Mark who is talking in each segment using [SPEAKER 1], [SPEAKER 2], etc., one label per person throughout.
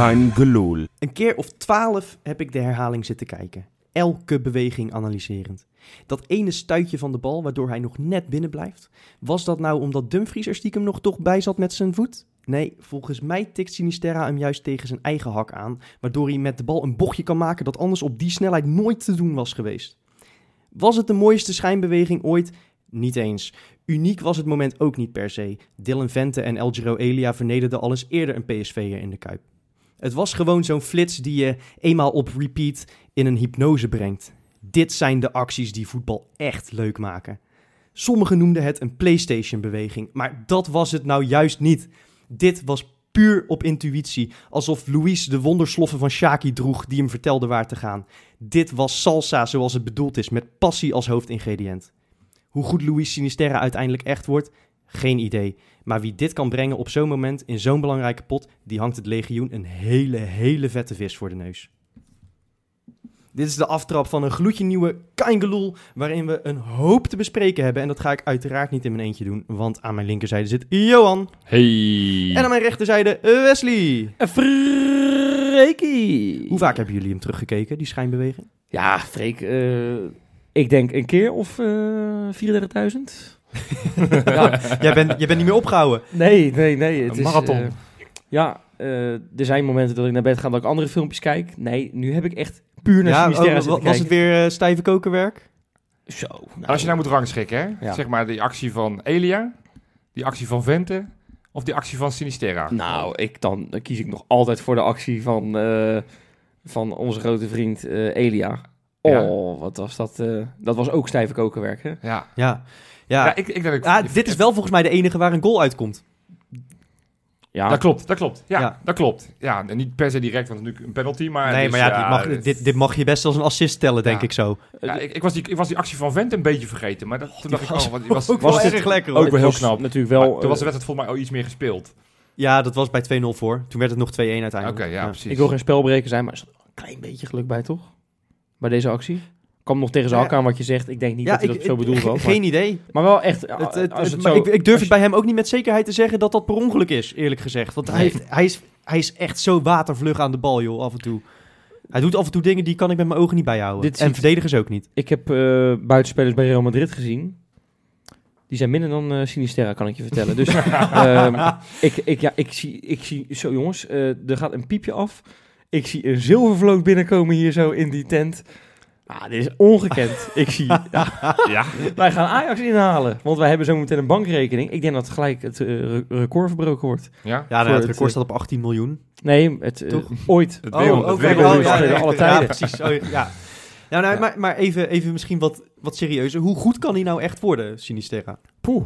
[SPEAKER 1] Gelul.
[SPEAKER 2] Een keer of twaalf heb ik de herhaling zitten kijken. Elke beweging analyserend. Dat ene stuitje van de bal waardoor hij nog net binnen blijft. Was dat nou omdat Dumfries er stiekem nog toch bij zat met zijn voet? Nee, volgens mij tikt Sinisterra hem juist tegen zijn eigen hak aan. Waardoor hij met de bal een bochtje kan maken dat anders op die snelheid nooit te doen was geweest. Was het de mooiste schijnbeweging ooit? Niet eens. Uniek was het moment ook niet per se. Dylan Vente en El Giro Elia vernederden al eens eerder een PSV'er in de Kuip. Het was gewoon zo'n flits die je eenmaal op repeat in een hypnose brengt. Dit zijn de acties die voetbal echt leuk maken. Sommigen noemden het een PlayStation-beweging, maar dat was het nou juist niet. Dit was puur op intuïtie, alsof Luis de wondersloffen van Shaki droeg die hem vertelde waar te gaan. Dit was salsa zoals het bedoeld is, met passie als hoofdingrediënt. Hoe goed Luis Sinisterra uiteindelijk echt wordt, geen idee. Maar wie dit kan brengen op zo'n moment in zo'n belangrijke pot, die hangt het legioen een hele, hele vette vis voor de neus. Dit is de aftrap van een gloedje nieuwe Kaingeloel, waarin we een hoop te bespreken hebben. En dat ga ik uiteraard niet in mijn eentje doen, want aan mijn linkerzijde zit Johan.
[SPEAKER 3] Hey.
[SPEAKER 2] En aan mijn rechterzijde Wesley.
[SPEAKER 4] Freekie.
[SPEAKER 2] Hoe vaak hebben jullie hem teruggekeken, die schijnbeweging?
[SPEAKER 4] Ja, Freek. eh, ik denk een keer of eh 34.000. ja,
[SPEAKER 2] Jij bent, jij bent niet meer opgehouden.
[SPEAKER 4] nee, nee, nee. Het
[SPEAKER 3] Een
[SPEAKER 4] is,
[SPEAKER 3] marathon.
[SPEAKER 4] eh, ja, eh, er zijn momenten dat ik naar bed ga dat ik andere filmpjes kijk. Nee, nu heb ik echt puur naar
[SPEAKER 2] Ja, oh,
[SPEAKER 4] zitten
[SPEAKER 2] was het weer eh, stijve kokenwerk?
[SPEAKER 4] Zo.
[SPEAKER 3] Als je nou moet rangschikken, hè?
[SPEAKER 4] Ja.
[SPEAKER 3] Zeg maar die actie van Elia, die actie van Vente of die actie van Sinisterra.
[SPEAKER 4] Nou, ik dan, dan kies ik nog altijd voor de actie van, eh, van onze grote vriend eh, Elia.
[SPEAKER 3] Ja.
[SPEAKER 4] Oh, wat was dat? eh, dat was ook stijve kokenwerk, hè?
[SPEAKER 3] Ja.
[SPEAKER 2] Ja. Ja,
[SPEAKER 3] Ja, ik, ik denk...
[SPEAKER 2] Ah, dit is wel volgens mij de enige waar een goal uitkomt.
[SPEAKER 4] Ja,
[SPEAKER 3] Dat klopt, dat klopt. Ja,
[SPEAKER 2] Ja.
[SPEAKER 3] dat klopt. Ja, en niet per se direct, want het is natuurlijk een penalty, maar...
[SPEAKER 2] nee,
[SPEAKER 3] dus,
[SPEAKER 2] maar ja, dit, mag,
[SPEAKER 3] het-
[SPEAKER 2] dit, dit mag je best als een assist tellen, denk
[SPEAKER 3] Ja.
[SPEAKER 2] ik zo.
[SPEAKER 3] Ja, ik, ik, was die, ik was die actie van Vente een beetje vergeten, maar dat, toen dacht ik,
[SPEAKER 2] was
[SPEAKER 3] oh, wat, die was,
[SPEAKER 2] ook
[SPEAKER 3] was
[SPEAKER 2] wel
[SPEAKER 3] dit-
[SPEAKER 2] erg lekker
[SPEAKER 3] ook wel heel
[SPEAKER 4] was
[SPEAKER 3] knap.
[SPEAKER 4] Natuurlijk
[SPEAKER 3] Maar
[SPEAKER 4] wel.
[SPEAKER 3] toen was de
[SPEAKER 4] eh,
[SPEAKER 3] wedstrijd volgens mij al iets meer gespeeld.
[SPEAKER 2] Ja, dat was bij 2-0 voor. Toen werd het nog 2-1
[SPEAKER 3] Oké,
[SPEAKER 2] uiteindelijk.
[SPEAKER 3] ja, precies.
[SPEAKER 4] ik wil geen spelbreker zijn, maar er zat een klein beetje geluk bij, toch? Bij deze actie. Kwam nog tegen zijn hak aan wat je zegt. Ik denk niet
[SPEAKER 2] Ja,
[SPEAKER 4] dat hij
[SPEAKER 2] ik,
[SPEAKER 4] dat zo bedoeld had.
[SPEAKER 2] Geen idee.
[SPEAKER 4] maar wel echt,
[SPEAKER 2] Het, het,
[SPEAKER 4] als het zo...
[SPEAKER 2] ik, ik durf het bij hem ook niet met zekerheid te zeggen dat dat per ongeluk is, eerlijk gezegd. Want hij, heeft, hij, is, hij is echt zo watervlug aan de bal, joh, af en toe. Hij doet af en toe dingen die kan ik met mijn ogen niet bijhouden.
[SPEAKER 4] Dit
[SPEAKER 2] en verdedigers ook niet.
[SPEAKER 4] Ik heb eh, buitenspelers bij Real Madrid gezien. Die zijn minder dan eh Sinisterra, kan ik je vertellen. Dus ehm, ik, ik, ja, ik, zie, ik zie... Zo jongens, eh, er gaat een piepje af. Ik zie een zilvervloot binnenkomen hier zo in die tent. Ah, dit is ongekend. ik zie... Ja,
[SPEAKER 3] Ja,
[SPEAKER 4] wij gaan Ajax inhalen. Want wij hebben zo meteen een bankrekening. Ik denk dat gelijk het eh, re- record verbroken wordt.
[SPEAKER 3] ja.
[SPEAKER 2] Ja, nou, het record
[SPEAKER 4] eh,
[SPEAKER 2] staat op 18 miljoen.
[SPEAKER 4] Nee, het, eh, ooit.
[SPEAKER 3] Het wereld,
[SPEAKER 2] oké.
[SPEAKER 3] wereld-
[SPEAKER 4] oh, ja,
[SPEAKER 2] ja,
[SPEAKER 4] alle
[SPEAKER 2] ja,
[SPEAKER 4] tijden.
[SPEAKER 2] precies. Oh, ja. Nou, nou,
[SPEAKER 3] Ja.
[SPEAKER 2] Maar, maar even, even misschien wat, wat serieuzer. Hoe goed kan hij nou echt worden, Sinisterra?
[SPEAKER 3] Poeh.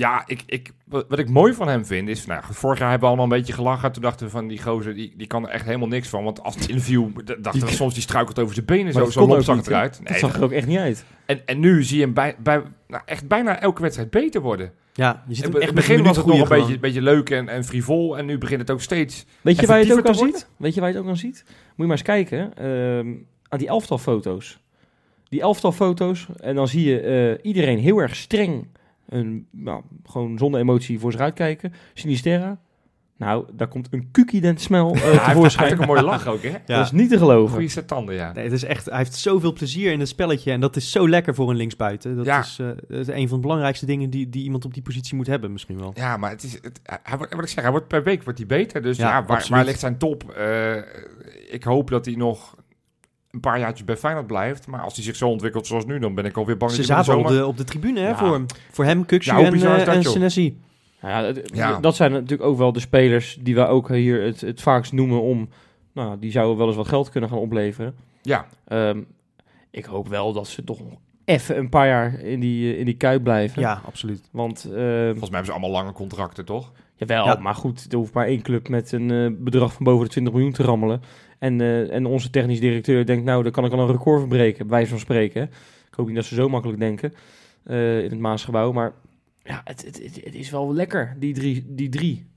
[SPEAKER 3] Ja, ik, ik, wat ik mooi van hem vind is... Nou, vorig jaar hebben we allemaal een beetje gelachen. Toen dachten we van die gozer, die, die kan er echt helemaal niks van. Want als het interview... dachten we soms, die struikelt over zijn benen.
[SPEAKER 4] Maar
[SPEAKER 3] Zo, zo lomp zag het eruit.
[SPEAKER 4] Dat zag er ook echt niet uit.
[SPEAKER 3] en, en nu zie je hem bij, bij, nou, echt bijna elke wedstrijd beter worden.
[SPEAKER 2] Ja, je
[SPEAKER 3] In
[SPEAKER 2] hem
[SPEAKER 3] het
[SPEAKER 2] echt met
[SPEAKER 3] begin
[SPEAKER 2] een
[SPEAKER 3] was het nog een beetje, beetje leuk en, en frivol. En nu begint het ook steeds...
[SPEAKER 4] Weet je waar je het ook aan ziet? Weet je waar je het ook aan ziet? Moet je maar eens kijken ehm, aan die elftalfoto's. Die elftalfoto's. En dan zie je eh, iedereen heel erg streng. Een, nou, gewoon zonder emotie voor zich uitkijken. Sinisterra. Nou, daar komt een kukident smel eh
[SPEAKER 3] Ja, hij, heeft, hij
[SPEAKER 4] tevoorschijn.
[SPEAKER 3] heeft ook een mooie lach ook, hè?
[SPEAKER 2] Ja.
[SPEAKER 4] Dat is niet te geloven.
[SPEAKER 3] Goeie tanden, ja.
[SPEAKER 2] Nee, het is echt, hij heeft zoveel plezier in het spelletje en dat is zo lekker voor een linksbuiten. Dat
[SPEAKER 3] Ja.
[SPEAKER 2] is, eh, dat is een van de belangrijkste dingen die, die iemand op die positie moet hebben misschien wel.
[SPEAKER 3] Ja, maar het is, het, hij, wordt- wat ik zeg, hij wordt per week wordt hij beter. Dus
[SPEAKER 2] Ja,
[SPEAKER 3] ja, waar, waar ligt zijn top? Eh, ik hoop dat hij nog een paar jaartjes bij Feyenoord blijft. Maar als hij zich zo ontwikkelt zoals nu, dan ben ik alweer bang
[SPEAKER 2] Ze zaten op
[SPEAKER 3] de
[SPEAKER 2] op de tribune hè,
[SPEAKER 3] Ja.
[SPEAKER 2] voor hem. Voor hem, Kukshu
[SPEAKER 3] Ja,
[SPEAKER 2] en, eh,
[SPEAKER 3] dat,
[SPEAKER 2] en? Senesi.
[SPEAKER 4] Nou ja,
[SPEAKER 3] Ja.
[SPEAKER 4] Dat zijn natuurlijk ook wel de spelers die wij ook hier het, het vaakst noemen om... Nou, die zouden wel eens wat geld kunnen gaan opleveren.
[SPEAKER 3] Ja,
[SPEAKER 4] Ehm, ik hoop wel dat ze toch nog even een paar jaar in die, eh, in die kuip blijven.
[SPEAKER 2] Ja, absoluut.
[SPEAKER 4] Want, ehm,
[SPEAKER 3] volgens mij hebben ze allemaal lange contracten, toch?
[SPEAKER 4] jawel,
[SPEAKER 2] Ja.
[SPEAKER 4] maar goed, er hoeft maar één club met een eh, bedrag van boven de 20 miljoen te rammelen. En, eh, en onze technisch directeur denkt, nou, dan kan ik al een record verbreken, bij wijze van spreken. Ik hoop niet dat ze zo makkelijk denken eh, in het Maasgebouw. Maar ja, het, het, het, het is wel lekker, die drie. Die drie.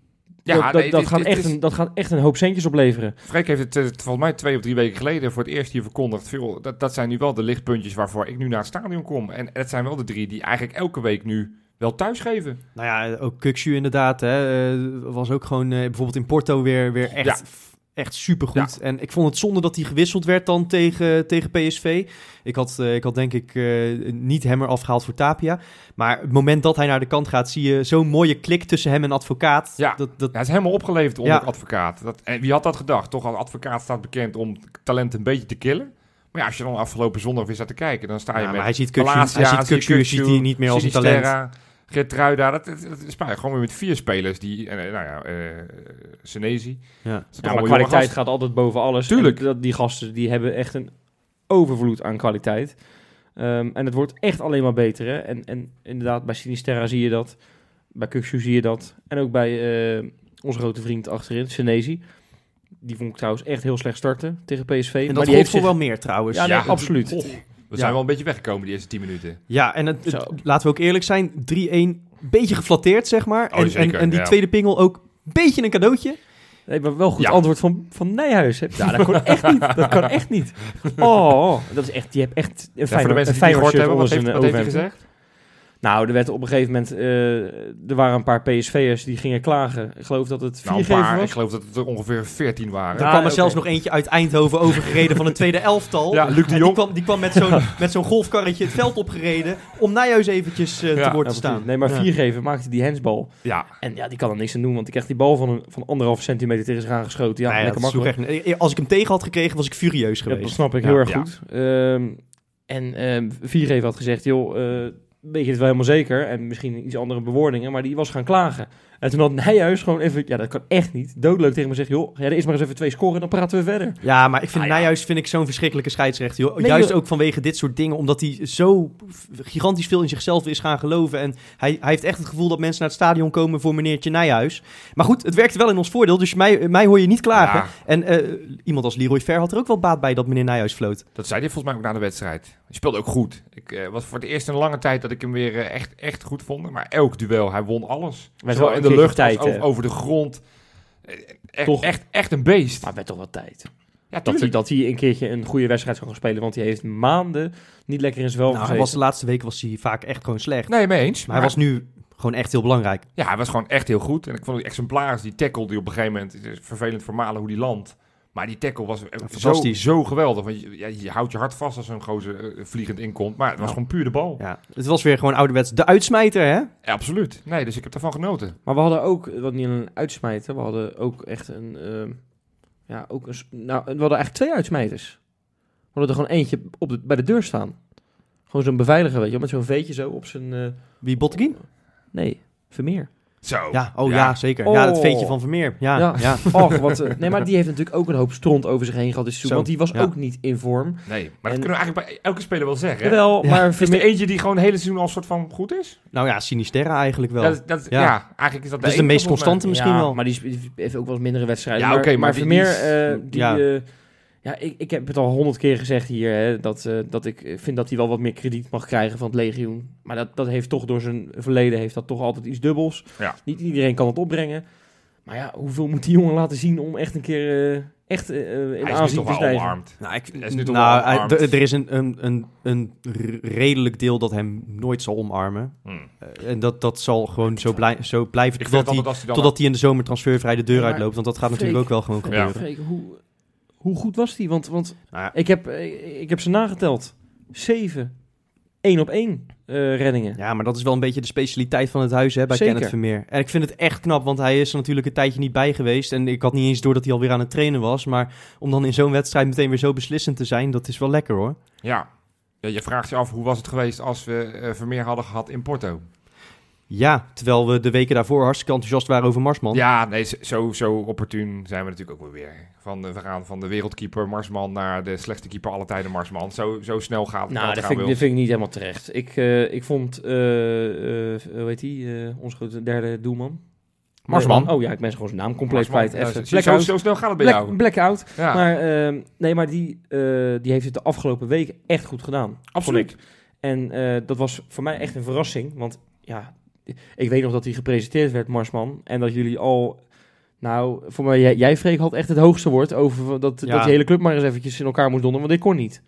[SPEAKER 3] Ja,
[SPEAKER 4] dat, dat,
[SPEAKER 3] nee,
[SPEAKER 4] dat
[SPEAKER 3] dit-
[SPEAKER 4] gaat
[SPEAKER 3] dit
[SPEAKER 4] echt
[SPEAKER 3] is-
[SPEAKER 4] een, dat gaat echt een hoop centjes opleveren.
[SPEAKER 3] Freek heeft het eh, volgens mij twee of drie weken geleden voor het eerst hier verkondigd. Veel, dat, dat zijn nu wel de lichtpuntjes waarvoor ik nu naar het stadion kom. En het zijn wel de drie die eigenlijk elke week nu wel thuisgeven.
[SPEAKER 2] Nou ja, ook Kukshu inderdaad. Hè, was ook gewoon eh, bijvoorbeeld in Porto weer, weer echt,
[SPEAKER 3] Ja.
[SPEAKER 2] Echt supergoed. En ik vond het zonde dat hij gewisseld werd dan tegen, tegen PSV. Ik had, eh, ik had denk ik eh, niet hem eraf gehaald voor Tapia. Maar het moment dat hij naar de kant gaat, zie je zo'n mooie klik tussen hem en advocaat.
[SPEAKER 3] Ja.
[SPEAKER 2] Dat, dat,
[SPEAKER 3] Ja, het is helemaal opgeleverd onder
[SPEAKER 2] Ja.
[SPEAKER 3] advocaat. Dat, en wie had dat gedacht? Toch, als advocaat staat bekend om talent een beetje te killen. Maar ja, als je dan afgelopen zondag weer staat te kijken, dan sta je
[SPEAKER 2] ja,
[SPEAKER 3] met
[SPEAKER 2] maar hij ziet
[SPEAKER 3] Malasia,
[SPEAKER 2] hij ziet
[SPEAKER 3] Kukçu,
[SPEAKER 2] ziet hij niet meer als een talent.
[SPEAKER 3] Sinisterra, Gertruida, dat, dat, dat je gewoon weer met vier spelers die, eh, nou ja, eh Senesi.
[SPEAKER 2] Ja.
[SPEAKER 3] Dat
[SPEAKER 4] Ja, maar kwaliteit
[SPEAKER 3] gasten.
[SPEAKER 4] gaat altijd boven alles.
[SPEAKER 3] Tuurlijk.
[SPEAKER 4] En dat, die gasten die hebben echt een overvloed aan kwaliteit. Ehm, en het wordt echt alleen maar beter. Hè? En, en inderdaad, bij Sinisterra zie je dat. Bij Kukshu zie je dat. En ook bij eh, onze grote vriend achterin, Senesi. Die vond ik trouwens echt heel slecht starten tegen PSV.
[SPEAKER 2] En dat
[SPEAKER 4] maar die
[SPEAKER 2] geldt
[SPEAKER 4] heeft
[SPEAKER 2] voor
[SPEAKER 4] zich...
[SPEAKER 2] wel meer trouwens.
[SPEAKER 4] Ja, nee,
[SPEAKER 3] Ja,
[SPEAKER 4] absoluut.
[SPEAKER 3] Oh, we
[SPEAKER 2] Ja.
[SPEAKER 3] zijn wel een beetje weggekomen die eerste 10 minuten.
[SPEAKER 2] Ja, en het, laten we ook eerlijk zijn, 3-1, beetje geflatteerd zeg maar.
[SPEAKER 3] Oh,
[SPEAKER 2] en,
[SPEAKER 3] zeker,
[SPEAKER 2] en, en die
[SPEAKER 3] ja.
[SPEAKER 2] tweede pingel ook een beetje een cadeautje.
[SPEAKER 4] Nee, maar wel goed
[SPEAKER 3] Ja.
[SPEAKER 4] antwoord van, van Nijhuis. Hè? Ja, dat kan echt niet. Dat kan echt niet. Oh, dat is echt, die hebt echt een
[SPEAKER 3] Ja, voor de mensen die gehoord hebben, wat heeft,
[SPEAKER 4] zijn
[SPEAKER 3] wat heeft hij gezegd?
[SPEAKER 4] Nou, er werd op een gegeven moment... eh, er waren een paar PSV'ers die gingen klagen. Ik geloof dat het
[SPEAKER 3] Nou, een
[SPEAKER 4] viergever
[SPEAKER 3] paar,
[SPEAKER 4] was.
[SPEAKER 3] ik geloof dat het er ongeveer 14 waren.
[SPEAKER 2] Er
[SPEAKER 4] Ah,
[SPEAKER 2] kwam er zelfs nog eentje uit Eindhoven overgereden van het tweede elftal.
[SPEAKER 3] Ja, Luc de
[SPEAKER 2] En die
[SPEAKER 3] Jong.
[SPEAKER 2] kwam, die kwam met zo'n met zo'n golfkarretje het veld opgereden om Nijhuis eventjes eh,
[SPEAKER 3] Ja,
[SPEAKER 2] te woord
[SPEAKER 4] Ja,
[SPEAKER 2] te staan.
[SPEAKER 4] Nee, maar
[SPEAKER 2] Ja.
[SPEAKER 4] viergever maakte die handsbal.
[SPEAKER 3] Ja,
[SPEAKER 4] En ja, die kan er niks aan doen, want die krijgt die bal van, een, van anderhalf centimeter tegen zich aangeschoten. Ja,
[SPEAKER 2] Nee,
[SPEAKER 4] lekker makkelijk.
[SPEAKER 2] Als ik hem tegen had gekregen, was ik furieus
[SPEAKER 4] Ja, dat
[SPEAKER 2] geweest.
[SPEAKER 4] snap ik
[SPEAKER 2] Ja.
[SPEAKER 4] heel erg
[SPEAKER 3] Ja.
[SPEAKER 4] goed. Ehm, en ehm viergever had gezegd, joh, eh, weet je het wel helemaal zeker? En misschien iets andere bewoordingen, maar die was gaan klagen. En toen had Nijhuis gewoon even, ja dat kan echt niet, doodleuk tegen me zegt, joh, ga er eerst maar eens even twee scoren en dan praten we verder.
[SPEAKER 2] Ja, maar ik vind
[SPEAKER 4] Ah, ja.
[SPEAKER 2] Nijhuis vind ik zo'n verschrikkelijke scheidsrechter. Joh.
[SPEAKER 4] Nee,
[SPEAKER 2] Juist
[SPEAKER 4] joh.
[SPEAKER 2] ook vanwege dit soort dingen, omdat hij zo gigantisch veel in zichzelf is gaan geloven. En hij, hij heeft echt het gevoel dat mensen naar het stadion komen voor meneertje Nijhuis. Maar goed, het werkte wel in ons voordeel, dus mij, mij hoor je niet klagen.
[SPEAKER 3] Ja,
[SPEAKER 2] En eh, iemand als Leroy Ver had er ook wel baat bij dat meneer Nijhuis floot.
[SPEAKER 3] dat zei hij volgens mij ook na de wedstrijd. Hij speelde ook goed. Ik eh, was voor het eerst in een lange tijd dat ik hem weer eh, echt, echt goed vond. Maar elk duel, hij won alles. Zowel
[SPEAKER 4] wel
[SPEAKER 3] in
[SPEAKER 4] een
[SPEAKER 3] de lucht over, over de grond. Echt,
[SPEAKER 4] Toch?
[SPEAKER 3] echt, echt een beest.
[SPEAKER 4] Maar werd toch wel tijd.
[SPEAKER 3] ja,
[SPEAKER 4] Dat hij, dat hij een keertje een goede wedstrijd kan gaan spelen, want hij heeft maanden niet lekker in zijn
[SPEAKER 2] Nou, was de laatste weken was hij vaak echt gewoon slecht.
[SPEAKER 3] Nee, mee eens.
[SPEAKER 2] Maar hij was nu gewoon echt heel belangrijk.
[SPEAKER 3] Ja, hij was gewoon echt heel goed. En ik vond die exemplaris, die tackle die op een gegeven moment... Het is vervelend voor Malen hoe die landt. Maar die tackle was eh, zo, zo geweldig. Want je, ja, je houdt je hart vast als zo'n gozer eh, vliegend inkomt. Maar het was
[SPEAKER 2] Ja.
[SPEAKER 3] gewoon puur de bal.
[SPEAKER 2] Ja, het was weer gewoon ouderwets de uitsmijter, hè?
[SPEAKER 3] Ja, absoluut. Nee, dus ik heb ervan genoten.
[SPEAKER 4] Maar we hadden ook, wat niet een uitsmijter, we hadden ook echt een, ehm, ja, ook een, nou, we hadden eigenlijk twee uitsmijters. We hadden er gewoon eentje op de, bij de deur staan. Gewoon zo'n beveiliger, weet je wel, met zo'n veetje zo op zijn, eh,
[SPEAKER 2] Wie Botteguin?
[SPEAKER 4] nee, Vermeer.
[SPEAKER 3] Zo.
[SPEAKER 2] Ja, oh ja,
[SPEAKER 3] Ja.
[SPEAKER 2] zeker. Ja, het
[SPEAKER 4] Oh.
[SPEAKER 2] veetje van Vermeer. Ja,
[SPEAKER 4] Ja.
[SPEAKER 2] ja.
[SPEAKER 4] Och, wat, eh, nee, maar die heeft natuurlijk ook een hoop stront over zich heen gehad dit seizoen,
[SPEAKER 2] Zo,
[SPEAKER 4] want die was
[SPEAKER 2] ja.
[SPEAKER 4] ook niet in vorm.
[SPEAKER 3] Nee, maar
[SPEAKER 4] En-
[SPEAKER 3] dat kunnen we eigenlijk bij elke speler wel zeggen.
[SPEAKER 2] Ja.
[SPEAKER 4] maar
[SPEAKER 3] Is er
[SPEAKER 4] Vermeer...
[SPEAKER 3] eentje die gewoon het hele seizoen al soort van goed is?
[SPEAKER 2] Nou ja, Sinisterra eigenlijk wel.
[SPEAKER 3] Dat, dat,
[SPEAKER 2] Ja.
[SPEAKER 3] ja. eigenlijk is dat
[SPEAKER 2] Dat is de meest constante misschien
[SPEAKER 4] ja,
[SPEAKER 2] wel.
[SPEAKER 4] maar die, heeft ook wel eens mindere wedstrijden.
[SPEAKER 3] Ja,
[SPEAKER 4] maar,
[SPEAKER 3] oké, maar
[SPEAKER 4] Vermeer,
[SPEAKER 3] die is-
[SPEAKER 4] eh, die...
[SPEAKER 2] ja.
[SPEAKER 4] eh, ja, ik, ik heb het al honderd keer gezegd hier, hè, dat, eh, dat ik vind dat hij wel wat meer krediet mag krijgen van het legioen. Maar dat, dat heeft toch door zijn verleden heeft dat toch altijd iets dubbels.
[SPEAKER 3] Ja.
[SPEAKER 4] Niet iedereen kan het opbrengen. Maar ja, hoeveel moet die jongen laten zien om echt een keer eh, echt eh, in
[SPEAKER 3] Hij
[SPEAKER 4] aanzien
[SPEAKER 3] toch
[SPEAKER 4] te
[SPEAKER 3] wel
[SPEAKER 4] stijgen?
[SPEAKER 3] omarmd.
[SPEAKER 2] Nou, ik,
[SPEAKER 3] Hij is nu toch
[SPEAKER 2] nou,
[SPEAKER 3] wel
[SPEAKER 2] hij-
[SPEAKER 3] omarmd.
[SPEAKER 2] er is een, een, een, een redelijk deel dat hem nooit zal omarmen.
[SPEAKER 3] Hm.
[SPEAKER 2] Eh, en dat, dat zal gewoon zo, blij, zo blijven totdat hij, totdat hij in de zomer transfervrij de deur
[SPEAKER 4] Maar,
[SPEAKER 2] uitloopt. Want dat gaat
[SPEAKER 4] Freek,
[SPEAKER 2] natuurlijk ook wel gewoon
[SPEAKER 3] Ja.
[SPEAKER 2] gebeuren.
[SPEAKER 4] Freek, hoe, hoe goed was die? Want, want
[SPEAKER 2] Nou ja,
[SPEAKER 4] ik, heb, eh, ik heb ze nageteld. Zeven. één op één eh, reddingen.
[SPEAKER 2] Ja, maar dat is wel een beetje de specialiteit van het huis hè, bij
[SPEAKER 4] Zeker.
[SPEAKER 2] Kenneth Vermeer. En ik vind het echt knap, want hij is er natuurlijk een tijdje niet bij geweest. En ik had niet eens door dat hij alweer aan het trainen was. Maar om dan in zo'n wedstrijd meteen weer zo beslissend te zijn, dat is wel lekker hoor.
[SPEAKER 3] Ja. ja. Je vraagt je af, hoe was het geweest als we eh, Vermeer hadden gehad in Porto?
[SPEAKER 2] Ja, terwijl we de weken daarvoor hartstikke enthousiast waren over Marsman.
[SPEAKER 3] Ja, nee, zo- zo, opportun zijn we natuurlijk ook weer weer. Van de, we gaan van de wereldkeeper Marsman naar de slechtste keeper alle tijden Marsman. Zo, zo snel gaat het.
[SPEAKER 4] Nou, dat vind, ik, dat vind ik niet helemaal terecht. Ik, eh, ik vond, eh, eh, hoe heet die, eh, onze grote derde doelman?
[SPEAKER 3] Marsman.
[SPEAKER 4] Oh ja, ik ben gewoon zijn naam compleet
[SPEAKER 3] Marsman.
[SPEAKER 4] kwijt. Even.
[SPEAKER 3] zo,
[SPEAKER 4] Blackout.
[SPEAKER 3] zo snel gaat het bij
[SPEAKER 4] Black,
[SPEAKER 3] jou.
[SPEAKER 4] blackout.
[SPEAKER 3] Ja,
[SPEAKER 4] Maar ehm, nee, maar die, eh, die heeft het de afgelopen weken echt goed gedaan.
[SPEAKER 3] absoluut.
[SPEAKER 4] En eh, dat was voor mij echt een verrassing. Want ja, ik weet nog dat hij gepresenteerd werd, Marsman. En dat jullie al... Nou, voor mij, jij, jij Freek, had echt het hoogste woord over dat,
[SPEAKER 2] Ja.
[SPEAKER 4] dat die hele club maar eens eventjes in elkaar moest donderen. Want ik kon niet.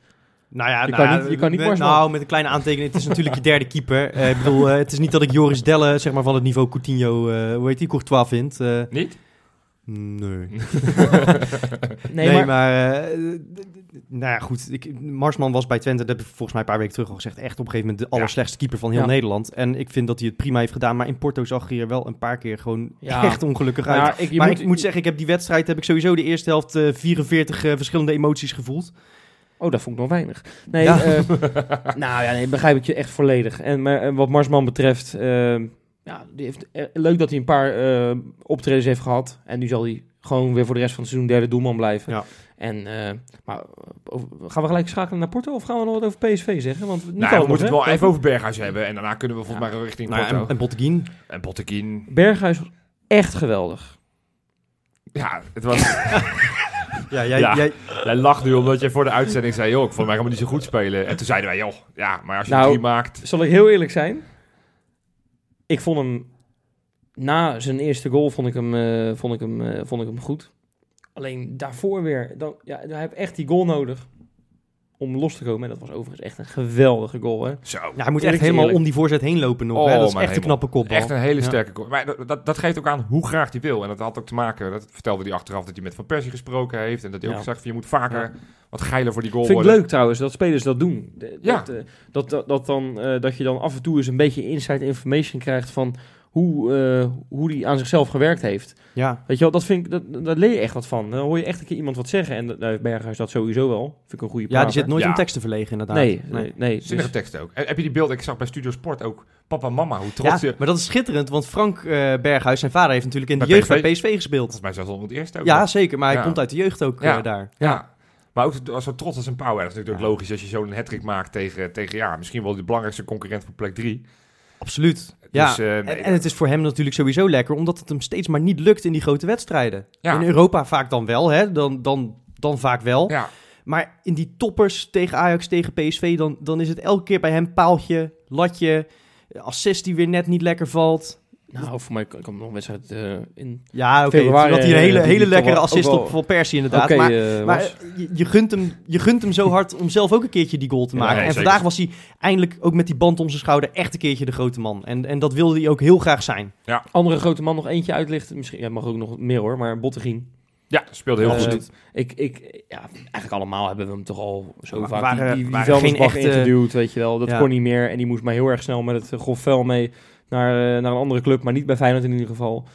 [SPEAKER 2] Nou ja,
[SPEAKER 4] Je
[SPEAKER 2] nou,
[SPEAKER 4] kan niet- je kan niet
[SPEAKER 2] met. Nou, met een kleine aantekening. Het is natuurlijk je derde keeper. Eh, ik bedoel, eh, het is niet dat ik Joris Delle, zeg maar, van het niveau Coutinho, eh, hoe heet die, Courtois vind.
[SPEAKER 3] Niet?
[SPEAKER 2] Nee.
[SPEAKER 4] Nee,
[SPEAKER 2] Nee,
[SPEAKER 4] maar,
[SPEAKER 2] maar... eh, nou ja, goed. Ik, Marsman was bij Twente, dat heb ik volgens mij een paar weken terug al gezegd, echt op een gegeven moment de allerslechtste keeper van heel
[SPEAKER 4] Ja.
[SPEAKER 2] Nederland. En ik vind dat hij het prima heeft gedaan. Maar in Porto zag hij er wel een paar keer gewoon
[SPEAKER 4] Ja.
[SPEAKER 2] echt ongelukkig uit.
[SPEAKER 4] maar ik,
[SPEAKER 2] maar
[SPEAKER 4] moet,
[SPEAKER 2] ik moet zeggen, ik heb die wedstrijd, heb ik sowieso de eerste helft eh, 44 eh, verschillende emoties gevoeld.
[SPEAKER 4] Oh, dat vond ik nog weinig. Nee,
[SPEAKER 2] Ja.
[SPEAKER 4] eh, nou ja, nee, begrijp ik je echt volledig. En maar, wat Marsman betreft, ja, die heeft, eh, leuk dat hij een paar eh, optredens heeft gehad. En nu zal hij gewoon weer voor de rest van het seizoen derde doelman blijven.
[SPEAKER 2] Ja.
[SPEAKER 4] En, eh, maar over- gaan we gelijk schakelen naar Porto of gaan we nog wat over PSV zeggen? Want niet
[SPEAKER 3] Nou, we moeten het wel even over Berghuis hebben. En daarna kunnen we volgens
[SPEAKER 4] Ja.
[SPEAKER 3] mij richting
[SPEAKER 2] Nou ja,
[SPEAKER 3] Porto.
[SPEAKER 2] en, en Botteguin.
[SPEAKER 3] en Botteguin.
[SPEAKER 4] Berghuis was echt geweldig.
[SPEAKER 3] Ja, het was...
[SPEAKER 2] Ja, jij,
[SPEAKER 3] Ja.
[SPEAKER 2] jij,
[SPEAKER 3] Jij lacht nu omdat je voor de uitzending zei, joh, ik vond mij helemaal niet zo goed spelen. En toen zeiden wij, joh, ja, maar als je
[SPEAKER 4] Nou,
[SPEAKER 3] drie maakt...
[SPEAKER 4] Zal ik heel eerlijk zijn? Ik vond hem na zijn eerste goal vond ik hem, eh, vond ik hem, eh, vond ik hem goed. Alleen daarvoor weer, dan, ja, hij heeft echt die goal nodig om los te komen. En dat was overigens echt een geweldige goal. Hè?
[SPEAKER 3] Zo.
[SPEAKER 2] ja, hij moet echt helemaal
[SPEAKER 4] eerlijk.
[SPEAKER 2] om die voorzet heen lopen nog.
[SPEAKER 3] Oh,
[SPEAKER 2] hè? Dat is
[SPEAKER 3] mijn
[SPEAKER 2] echt een knappe kopbal.
[SPEAKER 3] Echt een hele sterke goal. Maar dat, dat, dat geeft ook aan hoe graag hij wil. En dat had ook te maken, dat vertelde hij achteraf, dat hij met Van Persie gesproken heeft. En dat hij ook
[SPEAKER 4] Ja.
[SPEAKER 3] zegt van, je moet vaker
[SPEAKER 4] Ja.
[SPEAKER 3] wat geiler voor die goal
[SPEAKER 4] Vind ik leuk trouwens dat spelers dat doen. De-
[SPEAKER 3] Ja.
[SPEAKER 4] Dat, eh, dat, dat, dat, dan, eh, dat je dan af en toe eens een beetje inside information krijgt van hoe, eh, hoe hij aan zichzelf gewerkt heeft.
[SPEAKER 2] Ja.
[SPEAKER 4] Weet je wel, dat vind ik, dat, daar leer je echt wat van. Dan hoor je echt een keer iemand wat zeggen. En nou, Berghuis dat sowieso wel. Vind ik een goede
[SPEAKER 2] ja, die zit nooit
[SPEAKER 3] Ja.
[SPEAKER 2] om tekst te verlegen inderdaad.
[SPEAKER 4] Nee, nee, nee.
[SPEAKER 3] Zinnige
[SPEAKER 4] Dus-
[SPEAKER 3] tekst ook. Heb je die beelden? Ik zag bij Studio Sport ook papa en mama, hoe trots
[SPEAKER 2] Ja,
[SPEAKER 3] je...
[SPEAKER 2] maar dat is schitterend, want Frank eh, Berghuis, zijn vader, heeft natuurlijk in de
[SPEAKER 3] Bij
[SPEAKER 2] jeugd
[SPEAKER 3] PSV?
[SPEAKER 2] bij PSV gespeeld.
[SPEAKER 3] Volgens mij zelfs al het eerste ook.
[SPEAKER 2] Ja, zeker, maar hij
[SPEAKER 3] Ja.
[SPEAKER 2] komt uit de jeugd ook
[SPEAKER 3] Ja.
[SPEAKER 2] eh, daar.
[SPEAKER 3] Ja. Maar ook als zo trots als een Pauw. Dat is natuurlijk
[SPEAKER 2] Ja.
[SPEAKER 3] logisch als je zo'n hat maakt tegen, tegen ja, misschien wel de belangrijkste concurrent voor plek 3.
[SPEAKER 2] Absoluut. Ja.
[SPEAKER 3] Dus, eh,
[SPEAKER 2] en, en het is voor hem natuurlijk sowieso lekker, omdat het hem steeds maar niet lukt in die grote wedstrijden.
[SPEAKER 3] Ja.
[SPEAKER 2] In Europa vaak dan wel, hè? Dan, dan, dan vaak wel.
[SPEAKER 3] ja,
[SPEAKER 2] Maar in die toppers tegen Ajax, tegen PSV, dan, dan is het elke keer bij hem paaltje, latje, assist die weer net niet lekker valt.
[SPEAKER 4] Nou, voor mij ik nog een wedstrijd eh, in...
[SPEAKER 2] Ja, oké. Hij een
[SPEAKER 4] eh,
[SPEAKER 2] hele,
[SPEAKER 4] die
[SPEAKER 2] hele
[SPEAKER 4] toch
[SPEAKER 2] lekkere assist op Van Persie inderdaad.
[SPEAKER 4] Oké,
[SPEAKER 2] maar
[SPEAKER 4] eh,
[SPEAKER 2] maar je, je, gunt hem, je gunt hem zo hard om zelf ook een keertje die goal te
[SPEAKER 3] Ja,
[SPEAKER 2] maken.
[SPEAKER 3] nee,
[SPEAKER 2] en
[SPEAKER 3] zeker.
[SPEAKER 2] vandaag was hij eindelijk ook met die band om zijn schouder echt een keertje de grote man. En, en dat wilde hij ook heel graag zijn.
[SPEAKER 4] Andere grote man nog eentje uitlichten. Misschien ja, mag ook nog meer hoor, maar Bottegien.
[SPEAKER 3] ja, speelde heel goed.
[SPEAKER 4] Ik, ik, ja, eigenlijk allemaal hebben we hem toch al zo
[SPEAKER 2] Maar
[SPEAKER 4] vaak
[SPEAKER 2] waren-
[SPEAKER 4] die, die, die
[SPEAKER 2] geen echte-
[SPEAKER 4] ingeduwd, weet je wel. Dat
[SPEAKER 2] Ja.
[SPEAKER 4] kon niet meer en die moest maar heel erg snel met het grof vuil mee naar, eh, naar een andere club, maar niet bij Feyenoord in ieder geval.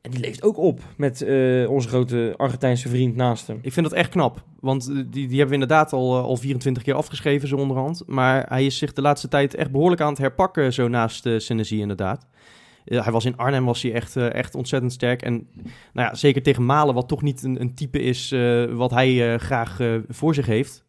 [SPEAKER 4] En die leeft ook op met eh, onze grote Argentijnse vriend naast hem.
[SPEAKER 2] Ik vind dat echt knap. Want eh, die, die hebben we inderdaad al, al 24 keer afgeschreven, zo onderhand. Maar hij is zich de laatste tijd echt behoorlijk aan het herpakken, zo naast uh, Senesi inderdaad. Hij was in Arnhem was hij echt, echt ontzettend sterk. En nou ja, zeker tegen Malen, wat toch niet een, een type is wat hij graag voor zich heeft,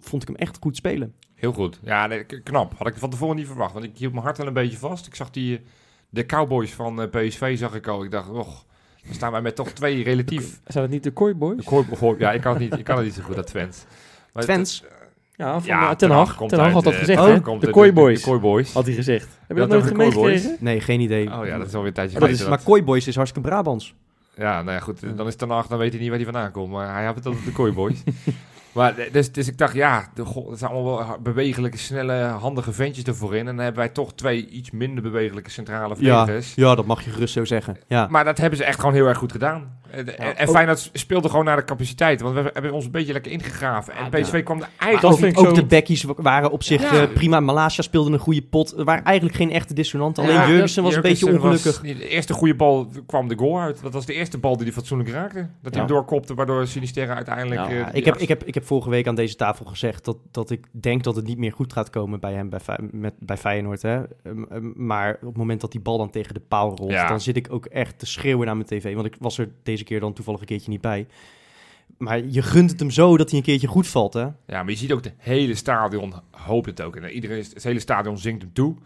[SPEAKER 2] vond ik hem echt goed spelen.
[SPEAKER 3] Heel goed. Ja, nee, knap. Had ik van tevoren niet verwacht. Want ik hield mijn hart wel een beetje vast. Ik zag die, de Cowboys van uh, PSV, zag ik al. Ik dacht, och, dan staan wij met toch twee relatief...
[SPEAKER 4] Zijn het niet de Koi Boys?
[SPEAKER 3] De Koi, oh, ja, ik kan, het niet, ik kan het niet zo goed, dat Twents. Maar
[SPEAKER 2] Twents?
[SPEAKER 4] Het, ja, van
[SPEAKER 3] ja,
[SPEAKER 4] Ten Hag.
[SPEAKER 3] komt
[SPEAKER 4] Ten Hag had dat gezegd, hè?
[SPEAKER 3] komt
[SPEAKER 4] De
[SPEAKER 3] uit
[SPEAKER 4] Koi Boys.
[SPEAKER 3] De Koi Boys.
[SPEAKER 4] Had hij gezegd. Heb je
[SPEAKER 3] Dat
[SPEAKER 4] dat nooit
[SPEAKER 3] de
[SPEAKER 4] meegekregen?
[SPEAKER 2] Nee, geen idee.
[SPEAKER 3] Oh ja, dat is alweer een tijdje
[SPEAKER 4] Oh, dat
[SPEAKER 3] geleden.
[SPEAKER 4] is-
[SPEAKER 2] Maar Koi Boys is hartstikke Brabants.
[SPEAKER 3] Ja, nou ja, goed. Dan is Ten Hag, dan weet hij niet waar hij vandaan komt. Maar hij had het over de Koi Boys. maar, dus, dus ik dacht, ja, de, dat zijn allemaal wel bewegelijke, snelle, handige ventjes ervoor in. En dan hebben wij toch twee iets minder bewegelijke centrale
[SPEAKER 2] Ja,
[SPEAKER 3] verdedigers.
[SPEAKER 2] ja, dat mag je gerust zo zeggen. Ja.
[SPEAKER 3] Maar dat hebben ze echt gewoon heel erg goed gedaan. En, en, en
[SPEAKER 2] ook-
[SPEAKER 3] Feyenoord speelde gewoon naar de capaciteit. Want we hebben ons een beetje lekker ingegraven. En PSV kwam er eigenlijk...
[SPEAKER 4] dat
[SPEAKER 2] ook, ook
[SPEAKER 4] zo-
[SPEAKER 2] de backies wa- waren op zich
[SPEAKER 3] Ja.
[SPEAKER 2] eh, prima. Malasia speelde een goede pot. Er waren eigenlijk geen echte dissonanten. Alleen
[SPEAKER 3] Ja,
[SPEAKER 2] Jurgensen was een beetje ongelukkig.
[SPEAKER 3] was- de eerste goede bal kwam de goal uit. Dat was de eerste bal die hij fatsoenlijk raakte. Dat hij
[SPEAKER 2] Ja.
[SPEAKER 3] hem doorkopte, waardoor Sinisterra uiteindelijk...
[SPEAKER 4] Ja,
[SPEAKER 3] eh,
[SPEAKER 2] Ja,
[SPEAKER 3] die
[SPEAKER 2] ik, heb,
[SPEAKER 3] as-
[SPEAKER 2] ik, heb, ik heb vorige week aan deze tafel gezegd dat, dat ik denk dat het niet meer goed gaat komen bij hem bij, met, bij Feyenoord. Hè. Ehm, ehm, maar op het moment dat die bal dan tegen de paal rolt,
[SPEAKER 3] Ja.
[SPEAKER 2] dan zit ik ook echt te schreeuwen naar mijn tv. Want ik was er deze keer dan toevallig een keertje niet bij. Maar je gunt het hem zo dat hij een keertje goed valt. Hè?
[SPEAKER 3] Ja, maar je ziet ook, de hele stadion hoopt het ook. En iedereen, is- het hele stadion zingt hem toe.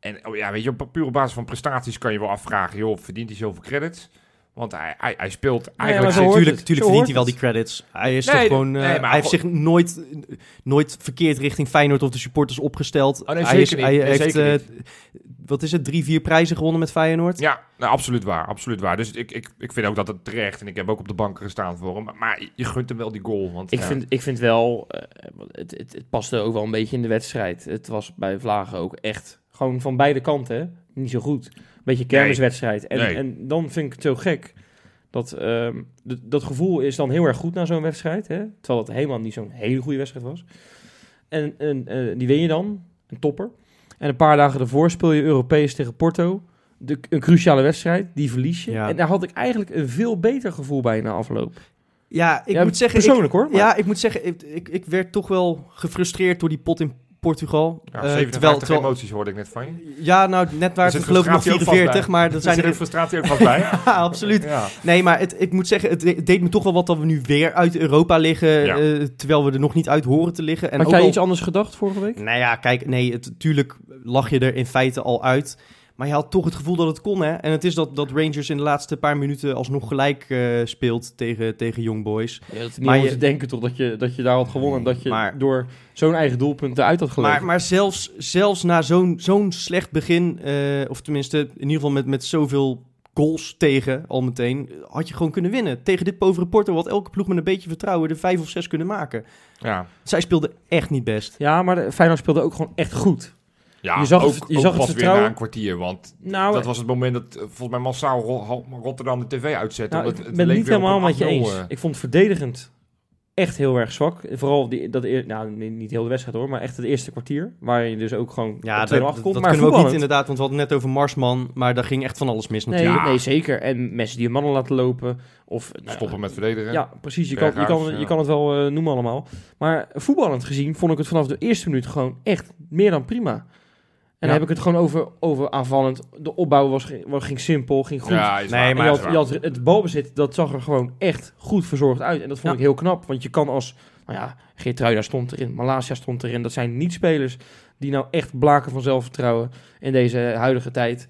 [SPEAKER 3] En oh ja, weet je, op puur op basis van prestaties kan je wel afvragen, joh, verdient hij zoveel credits? Want hij, hij, hij speelt eigenlijk...
[SPEAKER 4] zo hoort
[SPEAKER 2] Tuurlijk,
[SPEAKER 4] het.
[SPEAKER 2] tuurlijk
[SPEAKER 4] Zo
[SPEAKER 2] verdient hij wel die credits. Hij is
[SPEAKER 3] Nee,
[SPEAKER 2] toch gewoon. eh,
[SPEAKER 3] nee, maar
[SPEAKER 2] hij heeft zich nooit, nooit verkeerd richting Feyenoord of de supporters opgesteld.
[SPEAKER 3] Oh, nee,
[SPEAKER 2] hij
[SPEAKER 3] zeker
[SPEAKER 2] is,
[SPEAKER 3] niet.
[SPEAKER 2] hij
[SPEAKER 3] Nee,
[SPEAKER 2] heeft,
[SPEAKER 3] zeker
[SPEAKER 2] eh, wat is het, drie, vier prijzen gewonnen met Feyenoord.
[SPEAKER 3] Ja, nou, absoluut waar, absoluut waar. Dus ik, ik, ik vind ook dat het terecht, en ik heb ook op de banken gestaan voor hem, maar, maar je gunt hem wel die goal. Want,
[SPEAKER 4] Ik,
[SPEAKER 3] ja,
[SPEAKER 4] vind, ik vind wel, eh, eh, het, het, het paste ook wel een beetje in de wedstrijd. Het was bij Vlagen ook echt gewoon van beide kanten niet zo goed. Een beetje kermiswedstrijd. En,
[SPEAKER 3] Nee.
[SPEAKER 4] en dan vind ik het zo gek dat ehm, d- dat gevoel is dan heel erg goed na zo'n wedstrijd. Hè? Terwijl het helemaal niet zo'n hele goede wedstrijd was. En, en eh, die win je dan, een topper. En een paar dagen ervoor speel je Europees tegen Porto. De, een cruciale wedstrijd, die verlies je.
[SPEAKER 2] Ja.
[SPEAKER 4] En daar had ik eigenlijk een veel beter gevoel bij na afloop.
[SPEAKER 2] Ja, ik
[SPEAKER 4] Ja,
[SPEAKER 2] moet zeggen... ik-
[SPEAKER 4] Persoonlijk hoor. maar-
[SPEAKER 2] Ja, ik moet zeggen, ik, ik, ik werd toch wel gefrustreerd door die pot in Portugal.
[SPEAKER 3] Ja,
[SPEAKER 2] Eh,
[SPEAKER 3] 57
[SPEAKER 2] terwijl-
[SPEAKER 3] emoties hoorde ik net van je.
[SPEAKER 2] Ja, nou, net waar het geloof ik nog
[SPEAKER 3] frustratie ook vast
[SPEAKER 2] 44, maar dat
[SPEAKER 3] Er
[SPEAKER 2] zijn er...
[SPEAKER 3] een frustratie ook vast bij.
[SPEAKER 2] Ja, absoluut.
[SPEAKER 3] Ja.
[SPEAKER 2] Nee, maar het, ik moet zeggen, het, de- het deed me toch wel wat dat we nu weer uit Europa liggen,
[SPEAKER 3] Ja.
[SPEAKER 2] eh, terwijl we er nog niet uit horen te liggen. En
[SPEAKER 4] Had
[SPEAKER 2] ook
[SPEAKER 4] jij
[SPEAKER 2] al-
[SPEAKER 4] iets anders gedacht vorige week?
[SPEAKER 2] Nou ja, kijk, nee, het, tuurlijk lag je er in feite al uit. Maar je had toch het gevoel dat het kon, hè? En het is dat, dat Rangers in de laatste paar minuten alsnog gelijk eh, speelt tegen, tegen Young Boys.
[SPEAKER 4] Je had niet
[SPEAKER 2] Maar je-
[SPEAKER 4] denken toch dat je, dat je daar had gewonnen. En dat je
[SPEAKER 2] Maar-
[SPEAKER 4] door zo'n eigen doelpunt eruit had gelegen.
[SPEAKER 2] Maar, maar zelfs, zelfs na zo'n zo'n slecht begin, eh, of tenminste in ieder geval met, met zoveel goals tegen al meteen, had je gewoon kunnen winnen. Tegen dit povere Porto had elke ploeg met een beetje vertrouwen er vijf of zes kunnen maken.
[SPEAKER 3] Ja.
[SPEAKER 2] Zij speelden echt niet best.
[SPEAKER 4] Ja, maar de Feyenoord speelde ook gewoon echt goed.
[SPEAKER 3] Ja,
[SPEAKER 4] Je zag het- je
[SPEAKER 3] ook
[SPEAKER 4] zag het
[SPEAKER 3] pas weer
[SPEAKER 4] vertrouwen.
[SPEAKER 3] na een kwartier. Want
[SPEAKER 4] Nou,
[SPEAKER 3] dat was het moment dat eh, volgens mij massaal Ro- Rotterdam de tv uitzette.
[SPEAKER 4] nou,
[SPEAKER 3] omdat
[SPEAKER 4] ik
[SPEAKER 3] het
[SPEAKER 4] ben het niet helemaal
[SPEAKER 3] een
[SPEAKER 4] met je eens.
[SPEAKER 3] 8-0, eh.
[SPEAKER 4] Ik vond het verdedigend echt heel erg zwak. Vooral die, dat nou, niet heel de wedstrijd hoor, maar echt het eerste kwartier. Waar je dus ook gewoon
[SPEAKER 2] Ja,
[SPEAKER 4] op 2-0
[SPEAKER 2] dat, dat,
[SPEAKER 4] achterkomt.
[SPEAKER 2] dat
[SPEAKER 4] maar
[SPEAKER 2] kunnen we ook niet inderdaad, want we hadden het net over Marsman, maar daar ging echt van alles mis
[SPEAKER 4] Nee,
[SPEAKER 2] natuurlijk.
[SPEAKER 4] nee, zeker. En mensen die hun mannen laten lopen. Of, nou,
[SPEAKER 3] Stoppen met verdedigen.
[SPEAKER 4] Ja, precies. Je kan, je kan,
[SPEAKER 3] ja.
[SPEAKER 4] je kan het wel eh, noemen allemaal. Maar voetballend gezien vond ik het vanaf de eerste minuut gewoon echt meer dan prima. En
[SPEAKER 2] Ja.
[SPEAKER 4] dan heb ik het gewoon over, over aanvallend. De opbouw was, was, ging simpel, ging goed.
[SPEAKER 3] Ja, is
[SPEAKER 2] Nee, maar
[SPEAKER 4] je had, je had het balbezit, dat zag er gewoon echt goed verzorgd uit. En dat vond
[SPEAKER 2] Ja.
[SPEAKER 4] ik heel knap. Want je kan als, nou ja, Geertruida stond erin, Malasia stond erin. Dat zijn niet spelers die nou echt blaken van zelfvertrouwen in deze huidige tijd.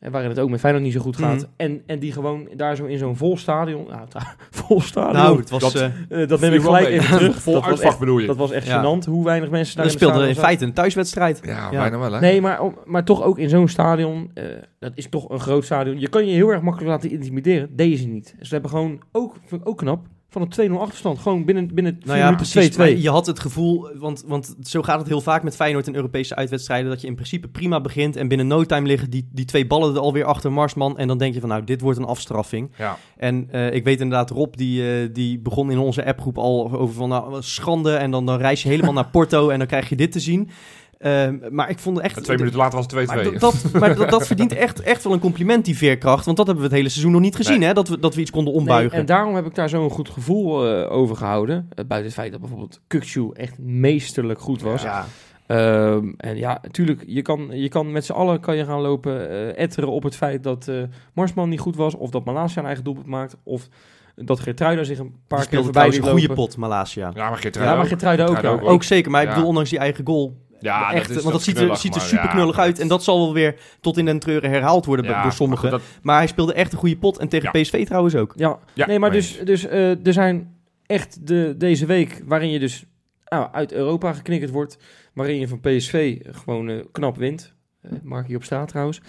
[SPEAKER 4] En waarin het ook met Feyenoord niet zo goed gaat.
[SPEAKER 2] Mhm.
[SPEAKER 4] En, en die gewoon daar zo in zo'n vol stadion... Nou, vol stadion.
[SPEAKER 2] Nou, het was...
[SPEAKER 3] Dat-
[SPEAKER 2] Eh,
[SPEAKER 4] dat neem ik gelijk
[SPEAKER 3] mee.
[SPEAKER 4] even terug.
[SPEAKER 3] Vol
[SPEAKER 4] dat, was echt,
[SPEAKER 3] bedoel je?
[SPEAKER 4] dat was echt
[SPEAKER 2] Ja.
[SPEAKER 4] gênant hoe weinig mensen daar
[SPEAKER 2] we
[SPEAKER 4] in het
[SPEAKER 2] speelden in feite een thuiswedstrijd.
[SPEAKER 3] ja,
[SPEAKER 2] Ja.
[SPEAKER 3] bijna wel hè.
[SPEAKER 4] Nee, maar, maar toch ook in zo'n stadion. eh, dat is toch een groot stadion. Je kan je heel erg makkelijk laten intimideren. Deze niet. Ze hebben gewoon ook, vind ik ook knap, van een 2-0 achterstand. Gewoon binnen, binnen vier
[SPEAKER 2] Nou ja,
[SPEAKER 4] minuten
[SPEAKER 2] precies.
[SPEAKER 4] 2-2.
[SPEAKER 2] Maar je had het gevoel, want, want zo gaat het heel vaak met Feyenoord in Europese uitwedstrijden, dat je in principe prima begint en binnen no time liggen die, die twee ballen er alweer achter Marsman en dan denk je van nou, dit wordt een afstraffing.
[SPEAKER 3] Ja.
[SPEAKER 2] En eh, ik weet inderdaad, Rob die, eh, die begon in onze appgroep al over van nou, wat schande en dan, dan reis je helemaal naar Porto en dan krijg je dit te zien. Ehm, maar ik vond het echt...
[SPEAKER 3] Twee minuten later was het 2-2.
[SPEAKER 2] Maar, dat- dat, maar dat, dat verdient echt, echt wel een compliment, die veerkracht. Want dat hebben we het hele seizoen nog niet gezien,
[SPEAKER 3] Nee.
[SPEAKER 2] hè? Dat we, dat we iets konden
[SPEAKER 4] Nee,
[SPEAKER 2] ombuigen.
[SPEAKER 4] en daarom heb ik daar zo'n goed gevoel eh, over gehouden. Eh, buiten het feit dat bijvoorbeeld Kukçu echt meesterlijk goed was.
[SPEAKER 2] ja.
[SPEAKER 4] Ehm, en ja, natuurlijk, je kan, je kan met z'n allen kan je gaan lopen eh, etteren op het feit dat eh, Marsman niet goed was. Of dat Malasia een eigen doelpunt maakt. Of dat Geertruida zich een
[SPEAKER 2] Die
[SPEAKER 4] paar keer
[SPEAKER 2] speelde
[SPEAKER 4] voorbij
[SPEAKER 2] een goede pot, Malasia.
[SPEAKER 3] Ja, maar Geertruida
[SPEAKER 4] Ja, maar
[SPEAKER 3] ook.
[SPEAKER 4] Geertruida ook.
[SPEAKER 2] Ook zeker, maar ik bedoel, ondanks die eigen goal.
[SPEAKER 3] Ja,
[SPEAKER 2] echt,
[SPEAKER 3] dat is
[SPEAKER 2] want dat ziet er, ziet er
[SPEAKER 3] maar
[SPEAKER 2] super
[SPEAKER 3] ja,
[SPEAKER 2] knullig uit.
[SPEAKER 3] dat-
[SPEAKER 2] En dat zal wel weer tot in den treuren herhaald worden
[SPEAKER 3] ja,
[SPEAKER 2] door sommigen.
[SPEAKER 3] maar
[SPEAKER 2] Maar,
[SPEAKER 3] goed,
[SPEAKER 2] hij speelde echt een goede pot. En tegen
[SPEAKER 3] Ja.
[SPEAKER 2] PSV trouwens ook.
[SPEAKER 4] Ja,
[SPEAKER 3] Ja,
[SPEAKER 4] nee, maar dus, dus eh, er zijn echt de, deze week waarin je dus nou, uit Europa geknikkerd wordt. Waarin je van PSV gewoon eh, knap wint. Eh Mark hier op straat trouwens.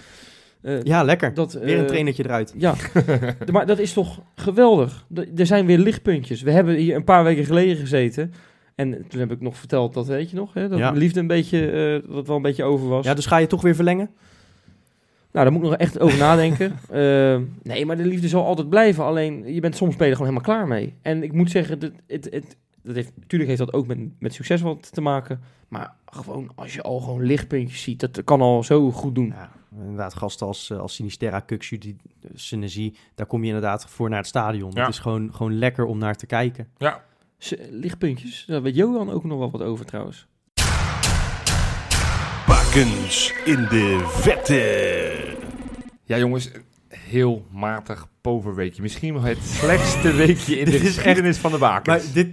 [SPEAKER 4] Eh,
[SPEAKER 2] Ja, lekker.
[SPEAKER 4] dat,
[SPEAKER 2] Weer een trainertje eruit.
[SPEAKER 4] Ja, maar dat is toch geweldig. D- er zijn weer lichtpuntjes. We hebben hier een paar weken geleden gezeten. En toen heb ik nog verteld, dat weet je nog, hè, dat
[SPEAKER 2] Ja.
[SPEAKER 4] liefde een beetje, eh, dat wel een beetje over was.
[SPEAKER 2] Ja, dus ga je toch weer verlengen?
[SPEAKER 4] Nou, daar moet ik nog echt over nadenken. Eh, nee, maar de liefde zal altijd blijven. Alleen, je bent soms ben je er gewoon helemaal klaar mee. En ik moet zeggen, dat, het, het, dat heeft, natuurlijk heeft dat ook met, met succes wat te maken. Maar gewoon, als je al gewoon lichtpuntjes ziet, dat kan al zo goed doen.
[SPEAKER 2] Ja, inderdaad, gasten als, eh, als Sinisterra, Kuxu, die Senesi, daar kom je inderdaad voor naar het stadion.
[SPEAKER 3] Ja.
[SPEAKER 2] Het is gewoon, gewoon lekker om naar te kijken.
[SPEAKER 3] Ja,
[SPEAKER 4] Lichtpuntjes, daar weet Johan ook nog wel wat over trouwens.
[SPEAKER 1] Bakens in de vette.
[SPEAKER 3] ja, jongens, heel matig poverweekje. Misschien wel het slechtste weekje in de
[SPEAKER 2] Dit is echt-
[SPEAKER 3] geschiedenis van de bakens.
[SPEAKER 2] Maar dit,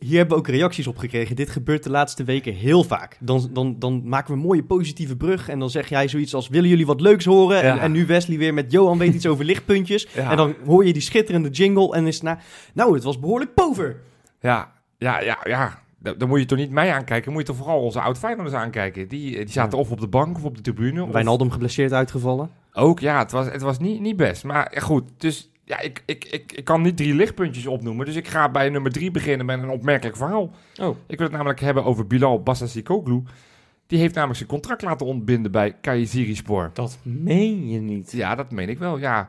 [SPEAKER 2] hier hebben we ook reacties op gekregen. Dit gebeurt de laatste weken heel vaak. Dan, dan, dan maken we een mooie positieve brug. En dan zeg jij zoiets als: Willen jullie wat leuks horen? En,
[SPEAKER 3] Ja.
[SPEAKER 2] en nu Wesley weer met Johan weet iets over lichtpuntjes.
[SPEAKER 3] Ja.
[SPEAKER 2] En dan hoor je die schitterende jingle. En is het na, nou, het was behoorlijk pover.
[SPEAKER 3] Ja, ja, ja, ja. Dan moet je toch niet mij aankijken, moet je toch vooral onze oud-Feyenoorders aankijken. Die, eh, die zaten
[SPEAKER 2] Ja.
[SPEAKER 3] of op de bank of op de tribune. of-
[SPEAKER 2] Wijnaldum geblesseerd uitgevallen.
[SPEAKER 3] Ook, ja, het was, het was niet, niet best. Maar goed, dus ja, ik, ik, ik, ik kan niet drie lichtpuntjes opnoemen. Dus ik ga bij nummer drie beginnen met een opmerkelijk verhaal.
[SPEAKER 4] Oh,
[SPEAKER 3] Ik wil het namelijk hebben over Bilal Bassassikoglu. Die heeft namelijk zijn contract laten ontbinden bij Kayserispor.
[SPEAKER 4] dat meen je niet.
[SPEAKER 3] Ja, dat meen ik wel, ja.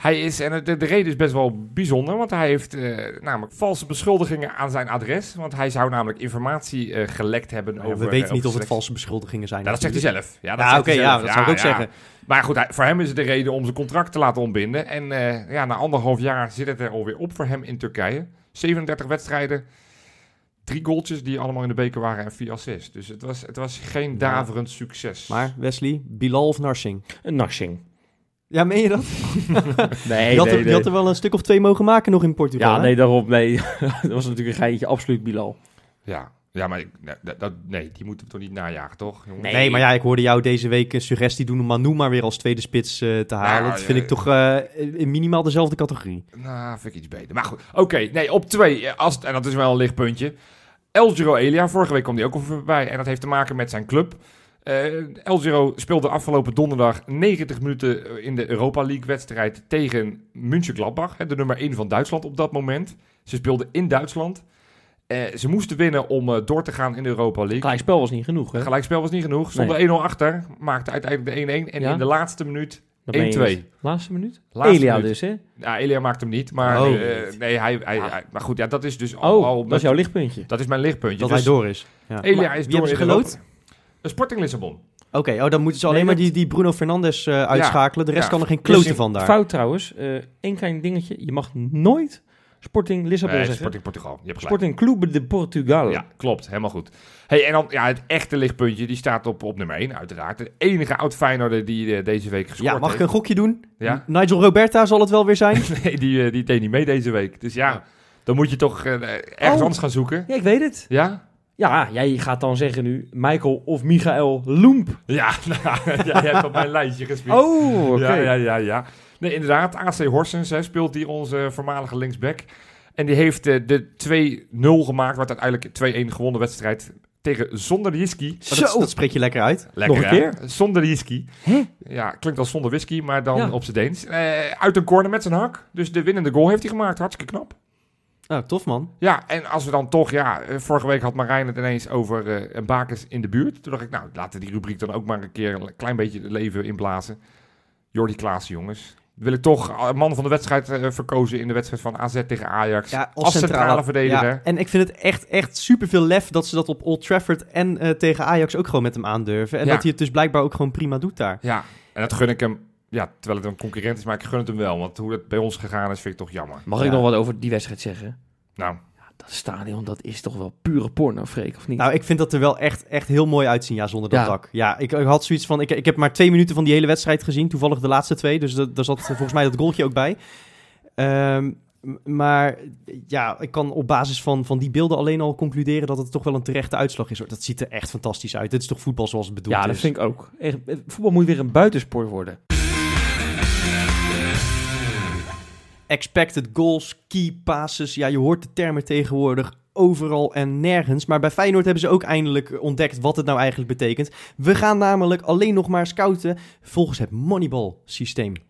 [SPEAKER 3] Hij is, en de, de reden is best wel bijzonder, want hij heeft eh, namelijk valse beschuldigingen aan zijn adres. Want hij zou namelijk informatie eh, gelekt hebben
[SPEAKER 2] Ja,
[SPEAKER 3] over...
[SPEAKER 2] we
[SPEAKER 3] eh,
[SPEAKER 2] weten
[SPEAKER 3] over
[SPEAKER 2] niet of het valse beschuldigingen zijn.
[SPEAKER 3] Ja, dat zegt hij zelf. Ja, dat
[SPEAKER 2] Ja, oké, ja, dat zou ik ook zeggen.
[SPEAKER 3] Maar goed, hij- voor hem is het de reden om zijn contract te laten ontbinden. En eh, ja, na anderhalf jaar zit het er alweer op voor hem in Turkije. 37 wedstrijden, drie goaltjes die allemaal in de beker waren en vier assists. Dus het was, het was geen
[SPEAKER 2] Ja.
[SPEAKER 3] daverend succes.
[SPEAKER 2] Maar Wesley, Bilal of Narsing?
[SPEAKER 4] Een narsing.
[SPEAKER 2] Ja, meen je dat?
[SPEAKER 4] Nee,
[SPEAKER 2] je, had
[SPEAKER 4] nee,
[SPEAKER 2] er, je
[SPEAKER 4] nee.
[SPEAKER 2] had er wel een stuk of twee mogen maken nog in Portugal.
[SPEAKER 4] Ja,
[SPEAKER 2] hè?
[SPEAKER 4] nee, daarop, nee. dat was natuurlijk een geintje, absoluut Bilal.
[SPEAKER 3] Ja, ja maar ik- dat, dat- nee, die moeten we toch niet najagen, toch? jongen?
[SPEAKER 4] Nee.
[SPEAKER 2] Nee, maar ja, ik hoorde jou deze week een suggestie doen om Manu maar weer als tweede spits eh, te halen.
[SPEAKER 3] Nou,
[SPEAKER 2] dat vind ik toch eh, in minimaal dezelfde categorie.
[SPEAKER 3] Nou, vind ik iets beter. Maar goed, oké. nee, op twee. eh, Als, en dat is wel een lichtpuntje. El Giro Elia, vorige week kwam die ook al voorbij. En dat heeft te maken met zijn club. Eh El Giro speelde afgelopen donderdag 90 minuten in de Europa League wedstrijd tegen München-Gladbach. hè, De nummer 1 van Duitsland op dat moment. Ze speelden in Duitsland. Eh, ze moesten winnen om eh, door te gaan in de Europa League.
[SPEAKER 4] Gelijkspel was niet genoeg, hè?
[SPEAKER 3] Gelijkspel was niet genoeg. Stonden 1-0 achter. Maakte uiteindelijk de 1-1. En
[SPEAKER 4] Ja?
[SPEAKER 3] in de laatste minuut 1-2.
[SPEAKER 4] Dat meen je niet. Laatste minuut?
[SPEAKER 3] Laatste
[SPEAKER 4] Elia
[SPEAKER 3] minuut.
[SPEAKER 4] dus, hè?
[SPEAKER 3] Ja, Elia maakte hem niet. Maar
[SPEAKER 2] Oh.
[SPEAKER 3] eh, nee, hij, hij,
[SPEAKER 4] Ja.
[SPEAKER 3] hij- Maar goed, ja, dat is dus al...
[SPEAKER 4] Oh,
[SPEAKER 3] al
[SPEAKER 4] dat is jouw lichtpuntje.
[SPEAKER 3] dat is mijn lichtpuntje.
[SPEAKER 2] Dat
[SPEAKER 3] Dus
[SPEAKER 2] hij door is. Ja.
[SPEAKER 3] Elia
[SPEAKER 2] Maar
[SPEAKER 3] is
[SPEAKER 2] wie
[SPEAKER 3] door
[SPEAKER 2] hebben ze
[SPEAKER 3] in
[SPEAKER 2] geloot?
[SPEAKER 3] Sporting Lissabon.
[SPEAKER 2] Oké, oh, dan moeten ze alleen
[SPEAKER 4] Nee,
[SPEAKER 2] maar die, die Bruno Fernandes eh, uitschakelen. De rest
[SPEAKER 3] Ja.
[SPEAKER 2] kan er geen
[SPEAKER 4] Dus
[SPEAKER 2] kloten van daar.
[SPEAKER 4] Fout trouwens. Eén klein dingetje. Je mag nooit Sporting Lissabon
[SPEAKER 3] Nee,
[SPEAKER 4] zeggen.
[SPEAKER 3] Sporting Portugal. Je hebt gelijk.
[SPEAKER 4] Sporting Clube de Portugal.
[SPEAKER 3] Ja, klopt. Helemaal goed. Hey, en dan ja, het echte lichtpuntje, die staat op, op nummer 1 uiteraard. De enige oud Feyenoorder die eh, deze week gescoord
[SPEAKER 2] Ja, mag ik
[SPEAKER 3] heeft.
[SPEAKER 2] een gokje doen?
[SPEAKER 3] Ja?
[SPEAKER 2] Nigel Roberta zal het wel weer zijn.
[SPEAKER 3] Nee, die, eh, die deed niet mee deze week. Dus ja,
[SPEAKER 2] Ja.
[SPEAKER 3] dan moet je toch eh, ergens
[SPEAKER 4] Oh.
[SPEAKER 3] anders gaan zoeken.
[SPEAKER 4] Ja, ik weet het.
[SPEAKER 3] Ja?
[SPEAKER 4] Ja, jij gaat dan zeggen nu Michael of Michael Loemp.
[SPEAKER 3] Ja, nou, jij hebt op mijn lijstje gespeeld.
[SPEAKER 4] Oh, oké.
[SPEAKER 3] Ja, ja, ja, ja. Nee, inderdaad. AC Horsens hè, speelt hier onze voormalige linksback. En die heeft eh, de 2-0 gemaakt, wat uiteindelijk 2-1 gewonnen wedstrijd tegen Zonder Whisky.
[SPEAKER 2] Oh, dat, dat spreek je lekker uit.
[SPEAKER 3] Lekker,
[SPEAKER 4] Nog een
[SPEAKER 3] hè? Zonder whisky.
[SPEAKER 4] Hè?
[SPEAKER 3] Ja, klinkt als zonder whisky, maar dan
[SPEAKER 4] Ja.
[SPEAKER 3] op zijn Deens. Eh, uit een corner met zijn hak. Dus de winnende goal heeft hij gemaakt. Hartstikke knap.
[SPEAKER 2] Nou, tof man.
[SPEAKER 3] Ja, en als we dan toch, ja, eh, vorige week had Marijn het ineens over eh, een bakens in de buurt. Toen dacht ik, nou, laten we die rubriek dan ook maar een keer een klein beetje het leven inblazen. Jordi Klaassen, jongens. Wil ik toch eh, man van de wedstrijd eh, verkozen in de wedstrijd van AZ tegen Ajax.
[SPEAKER 2] Ja,
[SPEAKER 3] als centrale, verdediger.
[SPEAKER 2] Ja, en ik vind het echt, echt superveel lef dat ze dat op Old Trafford en eh, tegen Ajax ook gewoon met hem aandurven. En
[SPEAKER 3] Ja.
[SPEAKER 2] dat hij het dus blijkbaar ook gewoon prima doet daar.
[SPEAKER 3] Ja, en dat gun ik hem. Ja, terwijl het een concurrent is, maar ik gun het hem wel. Want hoe het bij ons gegaan is, vind ik toch jammer.
[SPEAKER 4] Mag
[SPEAKER 2] Ja.
[SPEAKER 4] ik nog wat over die wedstrijd zeggen?
[SPEAKER 3] Nou,
[SPEAKER 4] Dat stadion, dat is toch wel pure porno, Freek, of niet?
[SPEAKER 2] Nou, ik vind dat er wel echt, echt heel mooi uitzien, ja, zonder dat
[SPEAKER 4] Ja.
[SPEAKER 2] dak. Ja, ik, ik had zoiets van, ik, ik heb maar twee minuten van die hele wedstrijd gezien. Toevallig de laatste twee, dus dat- daar zat volgens mij dat goaltje ook bij. Ehm, maar ja, ik kan op basis van, van die beelden alleen al concluderen dat het toch wel een terechte uitslag is. Dat ziet er echt fantastisch uit. Dit is toch voetbal zoals het bedoeld
[SPEAKER 4] ja,
[SPEAKER 2] is?
[SPEAKER 4] dat vind ik ook. Echt, voetbal moet weer een buitensport worden.
[SPEAKER 2] Expected goals, key passes. Ja, je hoort de termen tegenwoordig overal en nergens. Maar bij Feyenoord hebben ze ook eindelijk ontdekt wat het nou eigenlijk betekent. We gaan namelijk alleen nog maar scouten volgens het Moneyball-systeem.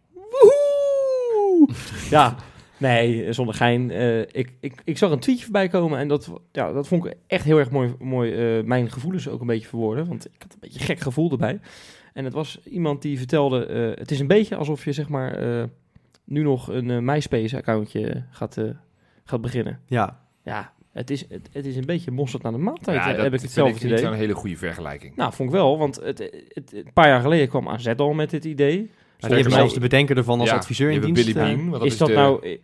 [SPEAKER 4] Ja, nee, zonder gein. eh, ik, ik, ik zag een tweetje voorbij komen en dat, ja, dat vond ik echt heel erg mooi, mooi eh, mijn gevoelens ook een beetje verwoorden. Want ik had een beetje een gek gevoel erbij. En het was iemand die vertelde, eh, het is een beetje alsof je zeg maar nu nog een eh, MySpace-accountje gaat, eh, gaat beginnen.
[SPEAKER 2] Ja,
[SPEAKER 4] Ja, het is, het, het is een beetje mosterd naar de maaltijd,
[SPEAKER 3] ja,
[SPEAKER 4] eh,
[SPEAKER 3] dat
[SPEAKER 4] heb ik hetzelfde
[SPEAKER 3] ik niet
[SPEAKER 4] idee.
[SPEAKER 3] zo'n hele goede vergelijking.
[SPEAKER 4] Nou, vond ik wel, want het, het, het- een paar jaar geleden kwam AZ al met dit idee.
[SPEAKER 2] maar
[SPEAKER 3] nog,
[SPEAKER 2] zelfs de bedenker ervan als
[SPEAKER 3] ja,
[SPEAKER 2] adviseur in
[SPEAKER 3] je
[SPEAKER 2] dienst.
[SPEAKER 3] Billy. Bean, dat
[SPEAKER 4] is, dat
[SPEAKER 3] de-
[SPEAKER 4] nou...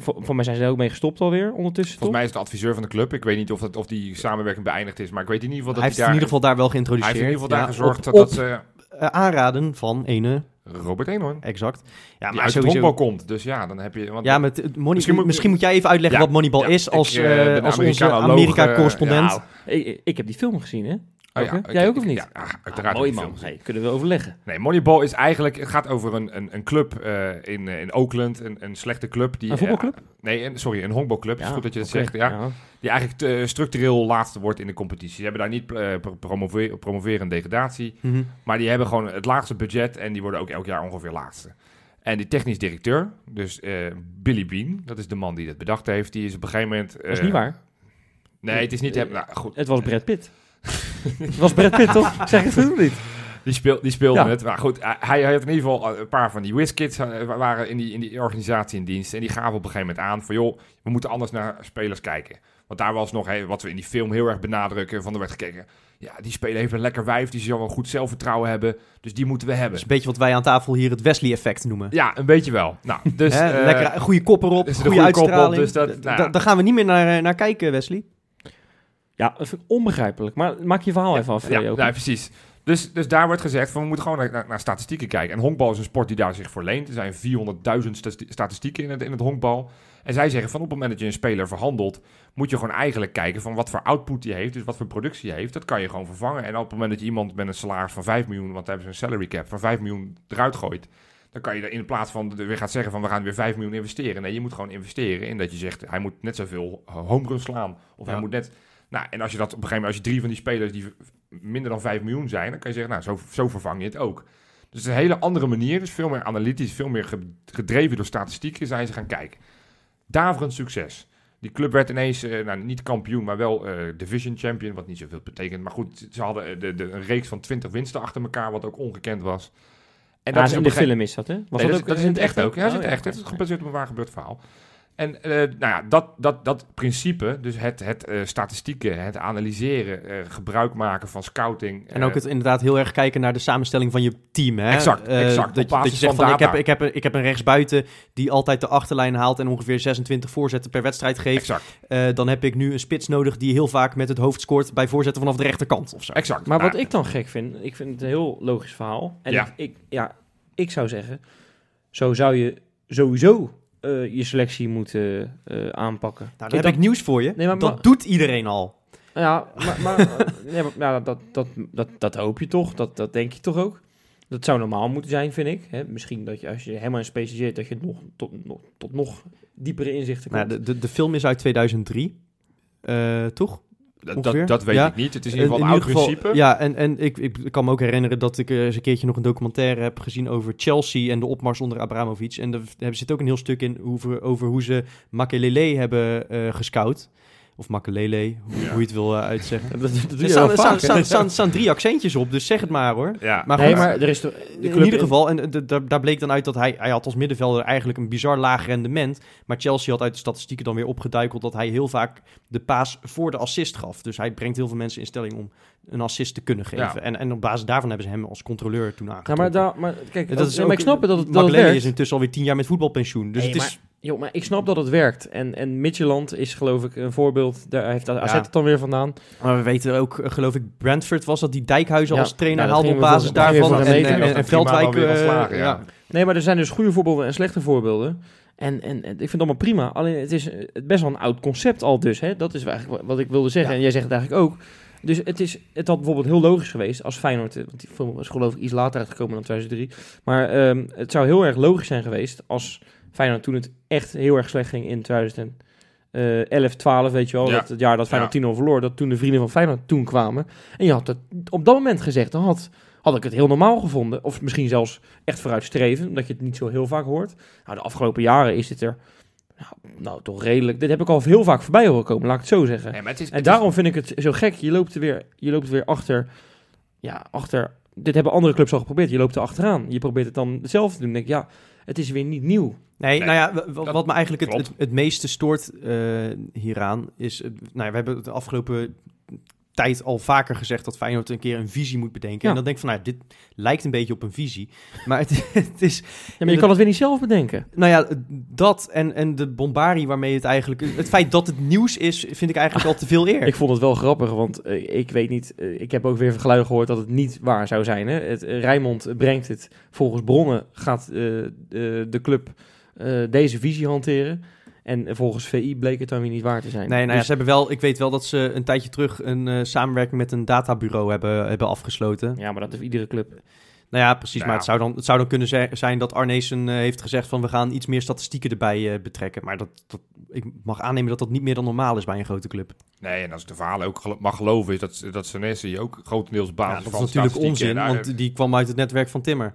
[SPEAKER 4] Voor, voor mij zijn ze er ook mee gestopt alweer ondertussen,
[SPEAKER 3] Volgens
[SPEAKER 4] toch?
[SPEAKER 3] mij is het adviseur van de club. Ik weet niet of, dat, of die samenwerking beëindigd is, maar ik weet in ieder geval dat
[SPEAKER 2] hij heeft
[SPEAKER 3] hij
[SPEAKER 2] in
[SPEAKER 3] daar...
[SPEAKER 2] ieder geval daar wel
[SPEAKER 3] hij
[SPEAKER 2] geïntroduceerd.
[SPEAKER 3] heeft in ieder geval daar
[SPEAKER 2] Ja,
[SPEAKER 3] gezorgd
[SPEAKER 2] op-
[SPEAKER 3] dat,
[SPEAKER 2] op,
[SPEAKER 3] dat ze
[SPEAKER 2] eh, aanraden van ene,
[SPEAKER 3] Robert Eenhoorn,
[SPEAKER 2] exact. Ja,
[SPEAKER 3] die uit het honkbal komt. Dus ja, dan heb je... Want
[SPEAKER 2] Ja, met het Money, misschien,
[SPEAKER 3] Misschien
[SPEAKER 2] moet, jij even uitleggen
[SPEAKER 3] Ja,
[SPEAKER 2] wat Moneyball
[SPEAKER 3] ja,
[SPEAKER 2] is als,
[SPEAKER 3] ik, eh,
[SPEAKER 2] eh, als onze Amerika-correspondent.
[SPEAKER 3] eh,
[SPEAKER 4] Ik, ik- ik heb die film gezien, hè?
[SPEAKER 3] Oh ja?
[SPEAKER 4] Jij
[SPEAKER 3] ik-
[SPEAKER 4] ook of
[SPEAKER 3] ik-
[SPEAKER 4] niet?
[SPEAKER 3] Ja, ah,
[SPEAKER 4] Ah,
[SPEAKER 3] uiteraard.
[SPEAKER 4] mooi
[SPEAKER 3] heb ik
[SPEAKER 4] man. Hey, kunnen we overleggen.
[SPEAKER 3] Nee, Moneyball is eigenlijk... Het gaat over een, een, een club eh, in, eh, in Oakland. Een, een slechte club. Die,
[SPEAKER 4] Een voetbalclub?
[SPEAKER 3] eh, nee, een, sorry, een honkbalclub. is goed dat je dat zegt. Ja. Die eigenlijk structureel laatste wordt in de competitie. Ze hebben daar niet promoveren en degradatie.
[SPEAKER 2] Mhm.
[SPEAKER 3] Maar die hebben gewoon het laagste budget. En die worden ook elk jaar ongeveer laatste. En die technisch directeur, dus eh, Billy Bean, dat is de man die dat bedacht heeft, die is op een gegeven moment...
[SPEAKER 4] Dat is niet waar.
[SPEAKER 3] Nee, het is niet hem. Nou, goed.
[SPEAKER 4] Het was Brad Pitt. Het was Brad Pitt, toch? Zeg ik het goed of niet?
[SPEAKER 3] Die, speel, die speelde
[SPEAKER 4] Ja.
[SPEAKER 3] het. Maar goed, hij, hij had in ieder geval een paar van die WizKids eh, waren in die, in die organisatie in dienst. En die gaven op een gegeven moment aan van, joh, we moeten anders naar spelers kijken. Want daar was nog, wat we in die film heel erg benadrukken, van er werd gekeken. Ja, die speler heeft een lekker wijf, die zal wel goed zelfvertrouwen hebben. Dus die moeten we
[SPEAKER 2] Dat
[SPEAKER 3] hebben.
[SPEAKER 2] is een beetje wat wij aan tafel hier het Wesley-effect noemen.
[SPEAKER 3] Ja, een beetje wel. Nou, dus...
[SPEAKER 2] Hè,
[SPEAKER 3] eh,
[SPEAKER 2] lekker een goede kop erop,
[SPEAKER 3] er
[SPEAKER 2] goede
[SPEAKER 3] goede op, dus dat- nou ja.
[SPEAKER 2] Daar gaan we niet meer naar, naar kijken, Wesley.
[SPEAKER 4] Ja, dat vind ik onbegrijpelijk. Maar maak je verhaal even af,
[SPEAKER 3] Ja,
[SPEAKER 4] eh, Joop.
[SPEAKER 3] nee, precies. Dus, dus daar wordt gezegd van we moeten gewoon naar, naar, statistieken kijken. En honkbal is een sport die daar zich voor leent. Er zijn 400.000 stati- statistieken in het, in het honkbal. En zij zeggen van op het moment dat je een speler verhandelt, moet je gewoon eigenlijk kijken van wat voor output hij heeft, dus wat voor productie hij heeft. Dat kan je gewoon vervangen. En op het moment dat je iemand met een salaris van 5 miljoen, want daar hebben ze een salary cap van 5 miljoen eruit gooit, dan kan je er in plaats van weer gaat zeggen van we gaan weer 5 miljoen investeren. Nee, je moet gewoon investeren in dat je zegt hij moet net zoveel home runs slaan. Of hij
[SPEAKER 2] Ja.
[SPEAKER 3] moet net. Nou, en als je dat op een gegeven moment, als je drie van die spelers die minder dan 5 miljoen zijn, dan kan je zeggen, nou, zo, zo vervang je het ook. Dus het is een hele andere manier, dus veel meer analytisch, veel meer ge- gedreven door statistieken, zijn ze gaan kijken. Daverend succes. Die club werd ineens, eh, nou, niet kampioen, maar wel eh, division champion, wat niet zoveel betekent. Maar goed, ze hadden eh, de, de, een reeks van 20 winsten achter elkaar, wat ook ongekend was. En
[SPEAKER 4] Ja,
[SPEAKER 3] is
[SPEAKER 4] in de film is dat, hè?
[SPEAKER 3] Nee,
[SPEAKER 4] dat,
[SPEAKER 3] dat is in het echt ook. Ja, dat is
[SPEAKER 4] Oh,
[SPEAKER 3] in het echt. Het is gebaseerd op een waar gebeurd verhaal. En eh, nou ja, dat, dat, dat principe, dus het, het eh, statistieken, het analyseren, eh, gebruik maken van scouting.
[SPEAKER 2] En ook het inderdaad heel erg kijken naar de samenstelling van je team. Hè?
[SPEAKER 3] Exact, exact. Op
[SPEAKER 2] Dat, je- dat
[SPEAKER 3] basis
[SPEAKER 2] je zegt
[SPEAKER 3] van
[SPEAKER 2] van, ik heb, ik, heb, een- ik heb een rechtsbuiten die altijd de achterlijn haalt en ongeveer 26 voorzetten per wedstrijd geeft.
[SPEAKER 3] Exact,
[SPEAKER 2] Eh, dan heb ik nu een spits nodig die heel vaak met het hoofd scoort bij voorzetten vanaf de rechterkant of zo.
[SPEAKER 3] exact.
[SPEAKER 4] Maar wat
[SPEAKER 3] Nou,
[SPEAKER 4] ik dan gek vind, ik vind het een heel logisch verhaal. En
[SPEAKER 3] Ja.
[SPEAKER 4] ik, ik, ja, ik zou zeggen, zo zou je sowieso eh, je selectie moeten eh, aanpakken.
[SPEAKER 2] Nou, dan
[SPEAKER 4] Kijk,
[SPEAKER 2] heb ik nieuws voor je.
[SPEAKER 4] Nee, maar-
[SPEAKER 2] dat
[SPEAKER 4] maar-
[SPEAKER 2] doet iedereen al.
[SPEAKER 4] Ja, maar, maar, eh, nee, ja, dat, dat, dat, dat hoop je toch, dat, dat denk je toch ook. Dat zou normaal moeten zijn, vind ik. Hè? Misschien dat je als je helemaal in specialiseert, dat je nog, tot, nog, tot nog diepere inzichten komt.
[SPEAKER 2] Nou, de, de, de film is uit 2003, eh, toch?
[SPEAKER 3] Dat, dat, weet
[SPEAKER 2] Ja.
[SPEAKER 3] ik niet. Het is in ieder geval een oud principe.
[SPEAKER 2] Ja, en, en ik, ik kan me ook herinneren dat ik eh, eens een keertje nog een documentaire heb gezien over Chelsea en de opmars onder Abramovic. En daar zit ook een heel stuk in over, over hoe ze Makelele hebben eh gescout. Of Makelele, hoe,
[SPEAKER 3] Ja.
[SPEAKER 2] hoe je het wil eh, uitzeggen.
[SPEAKER 4] dat, dat,
[SPEAKER 2] Er staan,
[SPEAKER 4] vaak,
[SPEAKER 2] staan, staan, drie accentjes op, dus zeg het maar hoor.
[SPEAKER 3] Ja.
[SPEAKER 2] Maar
[SPEAKER 4] nee, maar er is de
[SPEAKER 2] in ieder geval, en daar, bleek dan uit dat hij, hij had als middenvelder eigenlijk een bizar laag rendement. Maar Chelsea had uit de statistieken dan weer opgeduikeld dat hij heel vaak de paas voor de assist gaf. Dus hij brengt heel veel mensen in stelling om een assist te kunnen geven.
[SPEAKER 3] Ja.
[SPEAKER 2] En, en op basis daarvan hebben ze hem als controleur toen
[SPEAKER 4] Ja,
[SPEAKER 2] aangetrokken.
[SPEAKER 4] maar, daar, maar kijk,
[SPEAKER 2] Ja,
[SPEAKER 4] dat is, maar
[SPEAKER 2] ook-
[SPEAKER 4] ik snap het dat het, dat het
[SPEAKER 2] is intussen alweer tien jaar met voetbalpensioen. Dus
[SPEAKER 4] Nee,
[SPEAKER 2] het is...
[SPEAKER 4] Joh, maar ik snap dat het werkt. En, en Midtjylland is geloof ik een voorbeeld. Daar heeft AZ
[SPEAKER 2] Ja.
[SPEAKER 4] het dan weer vandaan.
[SPEAKER 2] Maar we weten ook, eh, geloof ik, Brentford was dat die Dijkhuizen
[SPEAKER 4] Ja.
[SPEAKER 2] als trainer
[SPEAKER 4] Nou, dat
[SPEAKER 2] haalde op basis daarvan. En, en, en, Veldwijk... eh,
[SPEAKER 3] ja.
[SPEAKER 2] ja.
[SPEAKER 4] Nee, maar er zijn dus goede voorbeelden en slechte voorbeelden. En, en, en ik vind het allemaal prima. Alleen het is eh, best wel een oud concept al dus. Hè? Dat is eigenlijk wat ik wilde zeggen.
[SPEAKER 2] Ja.
[SPEAKER 4] En jij zegt het eigenlijk ook. Dus het, is, het had bijvoorbeeld heel logisch geweest als Feyenoord... eh, Want die film was geloof ik iets later uitgekomen dan 2003. Maar ehm, het zou heel erg logisch zijn geweest als Feyenoord toen het echt heel erg slecht ging in 2011, 12, weet je wel.
[SPEAKER 3] Ja.
[SPEAKER 4] Dat, het jaar dat Feyenoord 10-0 verloor. Dat toen de vrienden van Feyenoord toen kwamen. En je had het op dat moment gezegd, dan had, had ik het heel normaal gevonden. Of misschien zelfs echt vooruitstreven, omdat je het niet zo heel vaak hoort. Nou, de afgelopen jaren is dit er nou, nou, toch redelijk. Dit heb ik al heel vaak voorbij horen komen, laat ik het zo zeggen.
[SPEAKER 3] Nee, maar het is,
[SPEAKER 4] En
[SPEAKER 3] het is-
[SPEAKER 4] daarom vind ik het zo gek. Je loopt er weer, je loopt er weer achter. Ja, achter. Dit hebben andere clubs al geprobeerd. Je loopt er achteraan. Je probeert het dan hetzelfde te doen. Dan denk ik, ja, het is weer niet nieuw.
[SPEAKER 2] Nee,
[SPEAKER 3] Nee,
[SPEAKER 2] nou ja, wat me eigenlijk het, het, het meeste stoort eh, hieraan is... nou ja, we hebben de afgelopen tijd al vaker gezegd dat Feyenoord een keer een visie moet bedenken.
[SPEAKER 4] Ja.
[SPEAKER 2] En dan denk ik van, nou, dit lijkt een beetje op een visie. Maar het, het is,
[SPEAKER 4] Ja, maar je kan het weer niet zelf bedenken.
[SPEAKER 2] nou ja, dat en, en de bombarie waarmee het eigenlijk... Het feit dat het nieuws is, vind ik eigenlijk al te veel eer.
[SPEAKER 4] Ik vond het wel grappig, want eh, ik weet niet... eh, ik heb ook weer geluiden gehoord dat het niet waar zou zijn. Hè? Het, Rijnmond brengt het. Volgens bronnen gaat eh, de club eh, deze visie hanteren. En volgens VI bleek het dan weer niet waar te zijn.
[SPEAKER 2] Nee, nou ja,
[SPEAKER 4] Dus-
[SPEAKER 2] ze hebben wel, ik weet wel dat ze een tijdje terug een eh, samenwerking met een databureau hebben, hebben afgesloten.
[SPEAKER 4] ja, maar dat heeft iedere club.
[SPEAKER 2] Nou ja, precies.
[SPEAKER 3] Ja.
[SPEAKER 2] Maar het zou, dan, het zou dan kunnen zijn dat Arnezen eh, heeft gezegd van we gaan iets meer statistieken erbij eh, betrekken. Maar dat, dat, ik mag aannemen dat dat niet meer dan normaal is bij een grote club.
[SPEAKER 3] Nee, en als ik de verhalen ook mag geloven, is dat, dat Senesi ook grotendeels
[SPEAKER 2] Ja,
[SPEAKER 3] basis
[SPEAKER 2] dat
[SPEAKER 3] van
[SPEAKER 2] is natuurlijk onzin,
[SPEAKER 3] eh,
[SPEAKER 2] want die kwam uit het netwerk van Timmer.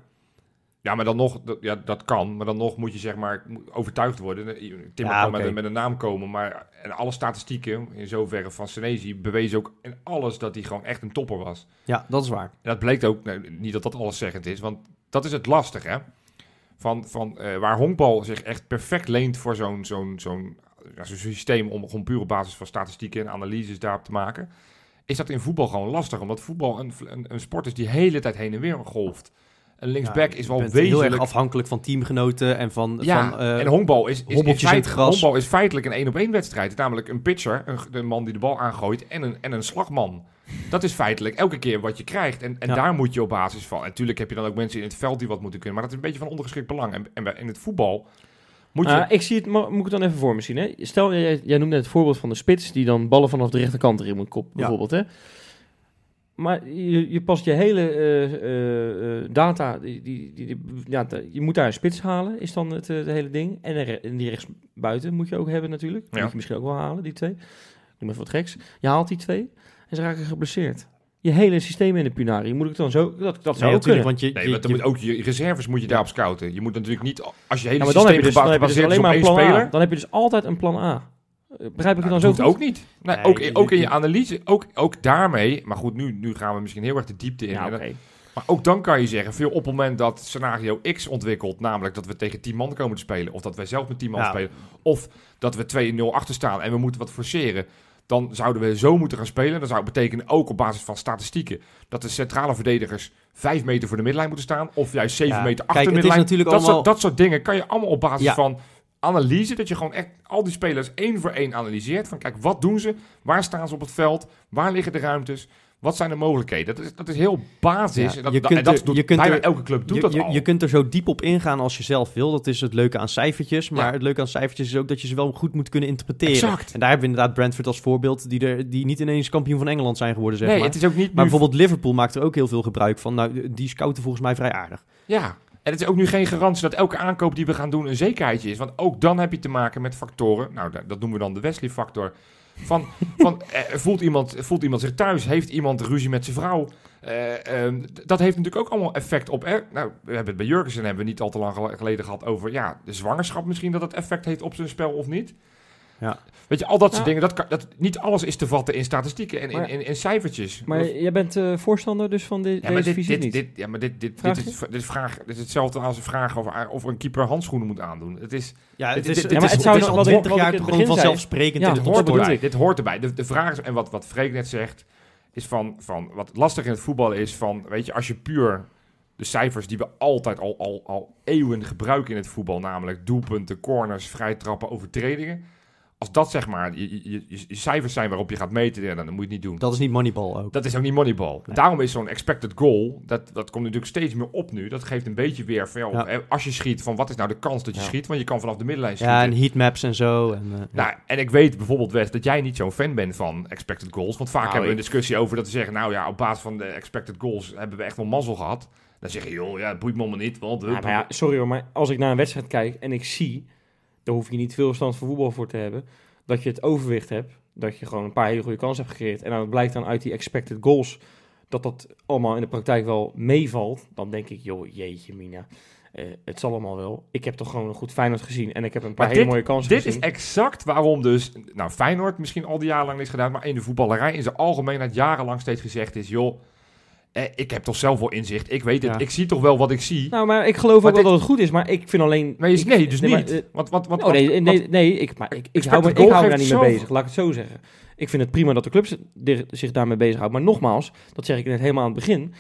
[SPEAKER 3] Ja, maar dan nog, dat, ja, dat kan. Maar dan nog moet je zeg maar overtuigd worden. Tim
[SPEAKER 2] Ja,
[SPEAKER 3] kan met, een- met een naam komen. Maar en alle statistieken, in zoverre van Senesi, bewezen ook in alles dat hij gewoon echt een topper was.
[SPEAKER 2] Ja, dat is waar.
[SPEAKER 3] En dat bleek ook, nou, niet dat dat alleszeggend is, want dat is het lastig, hè. Van, van eh, waar honkbal zich echt perfect leent voor zo'n zo'n zo'n ja, zo'n systeem om gewoon puur op basis van statistieken en analyses daarop te maken, is dat in voetbal gewoon lastig. Omdat voetbal een, een, een sport is die de hele tijd heen en weer golft. Een linksback
[SPEAKER 2] Ja,
[SPEAKER 3] is
[SPEAKER 2] je
[SPEAKER 3] wel
[SPEAKER 2] bent heel
[SPEAKER 3] wezenlijk...
[SPEAKER 2] erg afhankelijk van teamgenoten en van...
[SPEAKER 3] Ja,
[SPEAKER 2] van eh,
[SPEAKER 3] en honkbal is, is, feit,
[SPEAKER 2] gras.
[SPEAKER 3] honkbal is feitelijk een één-op-één wedstrijd. Namelijk een pitcher, een, de man die de bal aangooit, en een, en een slagman. Dat is feitelijk elke keer wat je krijgt. En, en
[SPEAKER 2] Ja.
[SPEAKER 3] daar moet je op basis van... En natuurlijk heb je dan ook mensen in het veld die wat moeten kunnen. Maar dat is een beetje van ondergeschikt belang. En, en bij- in het voetbal moet je...
[SPEAKER 4] Ah, ik zie het, maar moet ik het dan even voor me zien. Hè? Stel, jij, jij noemde het voorbeeld van de spits die dan ballen vanaf de rechterkant erin moet kop, bijvoorbeeld. Hè? Maar je, je past je hele eh, eh, eh, data, die, die, die, die- ja, je moet daar een spits halen, is dan het, het hele ding. En, re- en die rechtsbuiten moet je ook hebben natuurlijk. Die
[SPEAKER 3] Ja.
[SPEAKER 4] moet je misschien ook wel halen, die twee. Ik noem even wat geks. Je haalt die twee en ze raken geblesseerd. Je hele systeem in de punari, moet ik dan zo, dat, dat zou
[SPEAKER 2] nee,
[SPEAKER 4] ook kunnen.
[SPEAKER 2] want je,
[SPEAKER 3] Nee,
[SPEAKER 2] je-
[SPEAKER 3] want dan
[SPEAKER 2] je-
[SPEAKER 3] moet ook je reserves moet je daarop scouten. Je moet natuurlijk niet... Als je hele
[SPEAKER 4] Ja, maar dan heb
[SPEAKER 3] systeem
[SPEAKER 4] je dus, dan heb je dus
[SPEAKER 3] is
[SPEAKER 4] alleen maar een plan
[SPEAKER 3] speler...
[SPEAKER 4] A. Dan heb je dus altijd een plan A. Begrijp ik
[SPEAKER 3] Nou,
[SPEAKER 4] het dan
[SPEAKER 3] dat
[SPEAKER 4] zo goed?
[SPEAKER 3] ook niet. Nee,
[SPEAKER 2] Nee,
[SPEAKER 3] ook,
[SPEAKER 2] je-
[SPEAKER 3] ook in je analyse, ook, ook daarmee... Maar goed, nu, nu gaan we misschien heel erg de diepte in.
[SPEAKER 4] Ja,
[SPEAKER 3] En
[SPEAKER 4] oké.
[SPEAKER 3] dan- Maar ook dan kan je zeggen, veel op het moment dat scenario X ontwikkelt, namelijk dat we tegen 10 man komen te spelen, of dat wij zelf met 10 man
[SPEAKER 2] Ja.
[SPEAKER 3] spelen, of dat we 2-0 achter staan en we moeten wat forceren, dan zouden we zo moeten gaan spelen. Dat zou betekenen, ook op basis van statistieken, dat de centrale verdedigers 5 meter voor de middenlijn moeten staan, of juist 7
[SPEAKER 2] Ja,
[SPEAKER 3] meter
[SPEAKER 2] kijk,
[SPEAKER 3] achter de
[SPEAKER 2] het is
[SPEAKER 3] middenlijn.
[SPEAKER 2] natuurlijk
[SPEAKER 3] dat,
[SPEAKER 2] allemaal-
[SPEAKER 3] soort, dat soort dingen kan je allemaal op basis
[SPEAKER 2] Ja.
[SPEAKER 3] van analyse, dat je gewoon echt al die spelers één voor één analyseert. Van kijk, wat doen ze? Waar staan ze op het veld? Waar liggen de ruimtes? Wat zijn de mogelijkheden? Dat is, dat is heel basis.
[SPEAKER 2] Ja,
[SPEAKER 3] en dat,
[SPEAKER 2] je kunt
[SPEAKER 3] en dat
[SPEAKER 2] er-
[SPEAKER 3] doet
[SPEAKER 2] je kunt
[SPEAKER 3] bijna
[SPEAKER 2] er-
[SPEAKER 3] elke club doet
[SPEAKER 2] je,
[SPEAKER 3] dat
[SPEAKER 2] je,
[SPEAKER 3] al.
[SPEAKER 2] je kunt er zo diep op ingaan als je zelf wil. Dat is het leuke aan cijfertjes. Maar
[SPEAKER 3] Ja.
[SPEAKER 2] het leuke aan cijfertjes is ook dat je ze wel goed moet kunnen interpreteren.
[SPEAKER 3] Exact.
[SPEAKER 2] En daar hebben we inderdaad Brentford als voorbeeld. Die, er, die niet ineens kampioen van Engeland zijn geworden, zeg
[SPEAKER 3] nee,
[SPEAKER 2] maar.
[SPEAKER 3] het is ook niet
[SPEAKER 2] Maar bijvoorbeeld Liverpool maakt er ook heel veel gebruik van. Nou, die scouten volgens mij vrij aardig.
[SPEAKER 3] Ja, en het is ook nu geen garantie dat elke aankoop die we gaan doen een zekerheidje is. Want ook dan heb je te maken met factoren. Nou, dat, noemen we dan de Wesley-factor. Van, van eh, voelt, iemand, voelt iemand zich thuis? Heeft iemand ruzie met zijn vrouw? Eh, ehm, dat heeft natuurlijk ook allemaal effect op. eh, nou, we hebben het bij Jurgensen hebben we niet al te lang gel- geleden gehad over ja, de zwangerschap misschien dat het effect heeft op zijn spel of niet.
[SPEAKER 2] Ja.
[SPEAKER 3] Weet je, al dat soort dingen, dat kan, dat, niet alles is te vatten in statistieken en in,
[SPEAKER 4] Maar-
[SPEAKER 3] in, in cijfertjes.
[SPEAKER 4] Maar
[SPEAKER 3] Dat-
[SPEAKER 4] jij bent eh, voorstander dus van de,
[SPEAKER 3] ja, maar
[SPEAKER 4] deze
[SPEAKER 3] dit,
[SPEAKER 4] visie
[SPEAKER 3] dit,
[SPEAKER 4] niet?
[SPEAKER 3] dit, ja, maar dit, dit, dit, is, dit, is vraag, dit is hetzelfde als een vraag over of een keeper handschoenen moet aandoen. Het is,
[SPEAKER 2] Ja,
[SPEAKER 3] Dit-
[SPEAKER 2] het is,
[SPEAKER 3] dit-
[SPEAKER 2] het
[SPEAKER 3] ja, maar
[SPEAKER 2] is,
[SPEAKER 4] zou
[SPEAKER 2] het is
[SPEAKER 4] nog-
[SPEAKER 2] al
[SPEAKER 4] wat ik-
[SPEAKER 2] 20
[SPEAKER 4] wat ik
[SPEAKER 2] jaar gewoon vanzelfsprekend
[SPEAKER 4] Ja,
[SPEAKER 2] in
[SPEAKER 3] hoort erbij. Dit hoort erbij. De, de vraag is, en wat, wat Freek net zegt, is van, van wat lastig in het voetbal is van, weet je, als je puur de cijfers die we altijd al, al, al eeuwen gebruiken in het voetbal, namelijk doelpunten, corners, vrijtrappen, overtredingen. Als dat zeg maar je, je, je, je cijfers zijn waarop je gaat meten, ja, dan moet je het niet doen.
[SPEAKER 2] Dat is niet Moneyball ook.
[SPEAKER 3] Dat is ook niet moneyball.
[SPEAKER 2] Nee.
[SPEAKER 3] Daarom is zo'n expected goal, dat, dat komt natuurlijk steeds meer op nu. Dat geeft een beetje weer van,
[SPEAKER 2] Ja.
[SPEAKER 3] als je schiet, van wat is nou de kans dat je
[SPEAKER 2] Ja.
[SPEAKER 3] schiet? Want je kan vanaf de middenlijn schieten.
[SPEAKER 2] Ja, en heatmaps en zo. En, eh, ja.
[SPEAKER 3] Nou, en ik weet bijvoorbeeld, Wes, dat jij niet zo'n fan bent van expected goals. Want vaak
[SPEAKER 4] Nou,
[SPEAKER 3] hebben we een discussie over dat we zeggen... nou ja, op basis van de expected goals hebben we echt wel mazzel gehad. Dan zeg je, joh, ja, het boeit me allemaal niet. Want,
[SPEAKER 4] Ja, maar ja, sorry hoor, maar als ik naar een wedstrijd kijk en ik zie, daar hoef je niet veel verstand van voetbal voor te hebben, dat je het overwicht hebt, dat je gewoon een paar hele goede kansen hebt gecreëerd. En dan blijkt dan uit die expected goals dat dat allemaal in de praktijk wel meevalt. Dan denk ik, joh, jeetje mina, eh, het zal allemaal wel. Ik heb toch gewoon een goed Feyenoord gezien en ik heb een paar hele mooie kansen
[SPEAKER 3] dit is
[SPEAKER 4] gezien.
[SPEAKER 3] exact waarom dus... Nou, Feyenoord misschien al die jaren lang niks gedaan... maar in de voetballerij in zijn algemeenheid jarenlang steeds gezegd is... joh, eh, ik heb toch zelf wel inzicht. Ik weet het.
[SPEAKER 2] Ja.
[SPEAKER 3] Ik zie toch wel wat ik zie.
[SPEAKER 4] Nou, maar ik geloof
[SPEAKER 3] Maar
[SPEAKER 4] ook wel dat het goed is, maar ik vind alleen...
[SPEAKER 3] nee,
[SPEAKER 4] ik-
[SPEAKER 3] nee, dus niet.
[SPEAKER 4] eh,
[SPEAKER 3] want, want, want,
[SPEAKER 4] Oh nee, nee, nee ik, maar ik, ik, hou me, ik hou me daar niet mee bezig, laat ik het zo zeggen. Ik vind het prima dat de clubs di- zich daarmee bezighouden. Maar nogmaals, dat zeg ik net helemaal aan het begin,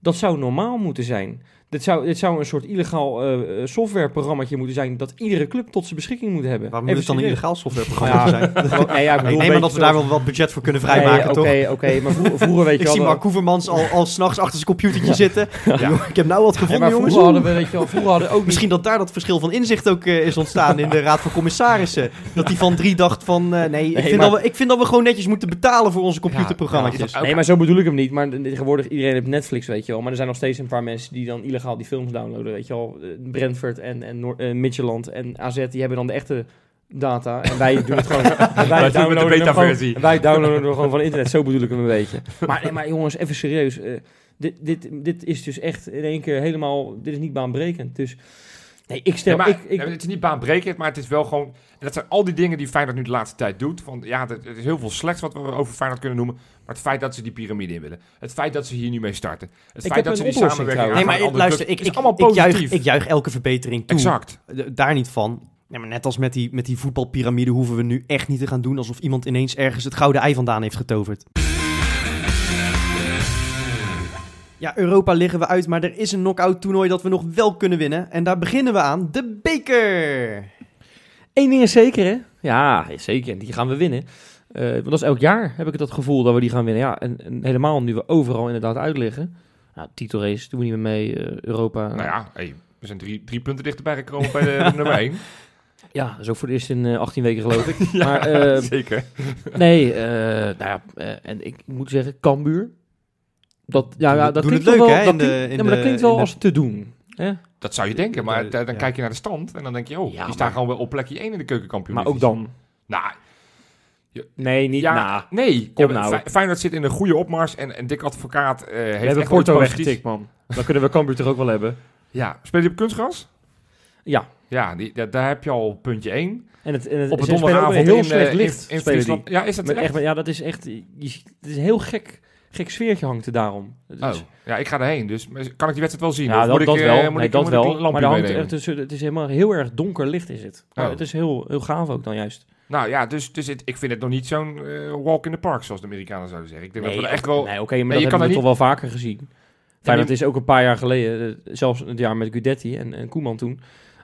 [SPEAKER 4] dat zou normaal moeten zijn. Dit zou, dit zou een soort illegaal eh softwareprogrammaatje moeten zijn dat iedere club tot zijn beschikking moet hebben.
[SPEAKER 2] Waarom moet het dan een illegaal softwareprogramma
[SPEAKER 4] Ja.
[SPEAKER 2] zijn?
[SPEAKER 4] Nee, ja, ik
[SPEAKER 2] Ik
[SPEAKER 4] bedoel,
[SPEAKER 2] neem aan
[SPEAKER 4] een
[SPEAKER 2] dat we daar wel wat budget voor kunnen vrijmaken,
[SPEAKER 4] Nee,
[SPEAKER 2] toch?
[SPEAKER 4] Oké, oké, maar vroeger, vroeger weet je
[SPEAKER 2] Ik zie Mark Koevermans al, al s'nachts achter zijn computertje zitten. Joh, ik heb nou wat
[SPEAKER 4] Ja,
[SPEAKER 2] gevonden,
[SPEAKER 4] maar
[SPEAKER 2] jongens.
[SPEAKER 4] vroeger hadden we, weet je wel, vroeger hadden we ook niet...
[SPEAKER 2] Misschien dat daar dat verschil van inzicht ook eh, is ontstaan in de Raad van Commissarissen. Dat die van drie dacht van... eh, nee, ik,
[SPEAKER 4] Nee,
[SPEAKER 2] vind
[SPEAKER 4] maar-
[SPEAKER 2] dat we, ik vind dat we gewoon netjes moeten betalen voor onze computerprogramma's.
[SPEAKER 3] Ja, ja,
[SPEAKER 4] Nee, maar zo bedoel ik hem niet. Maar tegenwoordig iedereen heeft Netflix, weet je wel. Maar er zijn nog steeds een paar mensen die dan illegaal die films downloaden, weet je wel. Eh, Brentford en, en Noor- eh, Midtjylland en AZ, die hebben dan de echte data. En wij doen het gewoon...
[SPEAKER 3] Wij
[SPEAKER 4] downloaden
[SPEAKER 3] beta-versie.
[SPEAKER 4] gewoon, wij downloaden hem gewoon van internet. Zo bedoel ik hem een beetje. Maar, nee, maar jongens, even serieus. eh, dit, dit, dit is dus echt in één keer helemaal... Dit is niet baanbrekend. Dus nee, ik stel...
[SPEAKER 3] Ja, maar,
[SPEAKER 4] ik,
[SPEAKER 3] het is niet baanbrekend, maar het is wel gewoon... Dat zijn al die dingen die Feyenoord nu de laatste tijd doet. Van, ja, het is heel veel slechts wat we over Feyenoord kunnen noemen. Maar het feit dat ze die piramide in willen. Het feit dat ze hier nu mee starten. Het
[SPEAKER 4] Ik
[SPEAKER 3] feit dat ze die samenwerking
[SPEAKER 2] Nee, maar luister, ik, ik,
[SPEAKER 3] allemaal
[SPEAKER 2] ik, juich,
[SPEAKER 3] positief.
[SPEAKER 2] ik juich elke verbetering toe.
[SPEAKER 3] Exact.
[SPEAKER 2] Daar niet van. Ja, maar net als met die, met die voetbalpyramide hoeven we nu echt niet te gaan doen alsof iemand ineens ergens het gouden ei vandaan heeft getoverd. Ja, Europa liggen we uit, maar er is een knock-out toernooi dat we nog wel kunnen winnen. En daar beginnen we aan, de beker!
[SPEAKER 4] Eén ding is zeker, hè? Ja, zeker. En die gaan we winnen. Eh, want dat is elk jaar, heb ik het gevoel dat we die gaan winnen. Ja, en, en helemaal nu we overal inderdaad uitliggen. Nou, titelrace doen we niet meer mee. eh, Europa.
[SPEAKER 3] Nou ja, hey, we zijn drie, drie punten dichterbij gekomen bij de, de nummer 1.
[SPEAKER 4] Ja, dat is ook voor het eerst in eh, 18 weken geloof ik. maar eh,
[SPEAKER 3] Zeker.
[SPEAKER 4] nee, eh, nou ja, eh, en ik moet zeggen, Cambuur. Dat, ja, ja, dat
[SPEAKER 2] Doen het
[SPEAKER 4] klinkt toch
[SPEAKER 2] leuk,
[SPEAKER 4] wel,
[SPEAKER 2] hè,
[SPEAKER 4] dat
[SPEAKER 2] in de-
[SPEAKER 4] klinkt-
[SPEAKER 2] in
[SPEAKER 4] ja, maar dat
[SPEAKER 2] de-
[SPEAKER 4] klinkt wel
[SPEAKER 2] in de-
[SPEAKER 4] als te doen. Hè?
[SPEAKER 3] Dat zou je denken, maar
[SPEAKER 2] De-
[SPEAKER 3] da- dan
[SPEAKER 2] ja.
[SPEAKER 3] kijk je naar de stand en dan denk je, oh,
[SPEAKER 4] Ja,
[SPEAKER 3] die staan gewoon wel op plekje 1 in de keukenkampioen.
[SPEAKER 4] Maar ook dan.
[SPEAKER 3] Nou,
[SPEAKER 4] Nee, niet
[SPEAKER 3] ja,
[SPEAKER 4] na.
[SPEAKER 3] nee.
[SPEAKER 4] Kom nou.
[SPEAKER 3] Fey- Feyenoord zit in een goede opmars en, en Dick Advocaat eh heeft
[SPEAKER 4] We hebben Porto weggetikt, man. Dan kunnen we Cambuur toch ook wel hebben.
[SPEAKER 3] Ja, speel je op kunstgras?
[SPEAKER 4] Ja.
[SPEAKER 3] Ja, die, da- daar heb je al puntje 1.
[SPEAKER 4] En het, en het,
[SPEAKER 3] Op
[SPEAKER 4] ook
[SPEAKER 3] donderdagavond
[SPEAKER 4] heel
[SPEAKER 3] in,
[SPEAKER 4] slecht licht.
[SPEAKER 3] in, in. Friesland. Ja, is dat
[SPEAKER 4] Met
[SPEAKER 3] echt?
[SPEAKER 4] ja, dat is echt. je- het is heel gek, gek sfeertje hangt er daarom. Het
[SPEAKER 3] Oh, ja, ik ga erheen. Dus kan ik die wedstrijd wel zien?
[SPEAKER 4] ja, dat,
[SPEAKER 3] moet
[SPEAKER 4] dat
[SPEAKER 3] ik, eh,
[SPEAKER 4] wel.
[SPEAKER 3] Moet
[SPEAKER 4] nee,
[SPEAKER 3] ik,
[SPEAKER 4] dat
[SPEAKER 3] moet ik een
[SPEAKER 4] wel. Maar er hangt dus, het is helemaal heel erg donker licht is het. Maar
[SPEAKER 3] Oh.
[SPEAKER 4] het is heel, heel gaaf ook dan juist.
[SPEAKER 3] Nou ja, dus, dus het, ik vind het nog niet zo'n eh, walk in the park, zoals de Amerikanen zouden zeggen. Ik denk dat we echt wel...
[SPEAKER 4] Nee, oké, maar
[SPEAKER 3] Nee,
[SPEAKER 4] dat
[SPEAKER 3] je
[SPEAKER 4] hebben
[SPEAKER 3] kan
[SPEAKER 4] we toch wel vaker gezien. Feyenoord is ook een paar jaar geleden, eh, zelfs het jaar met Gudetti en, en Koeman toen,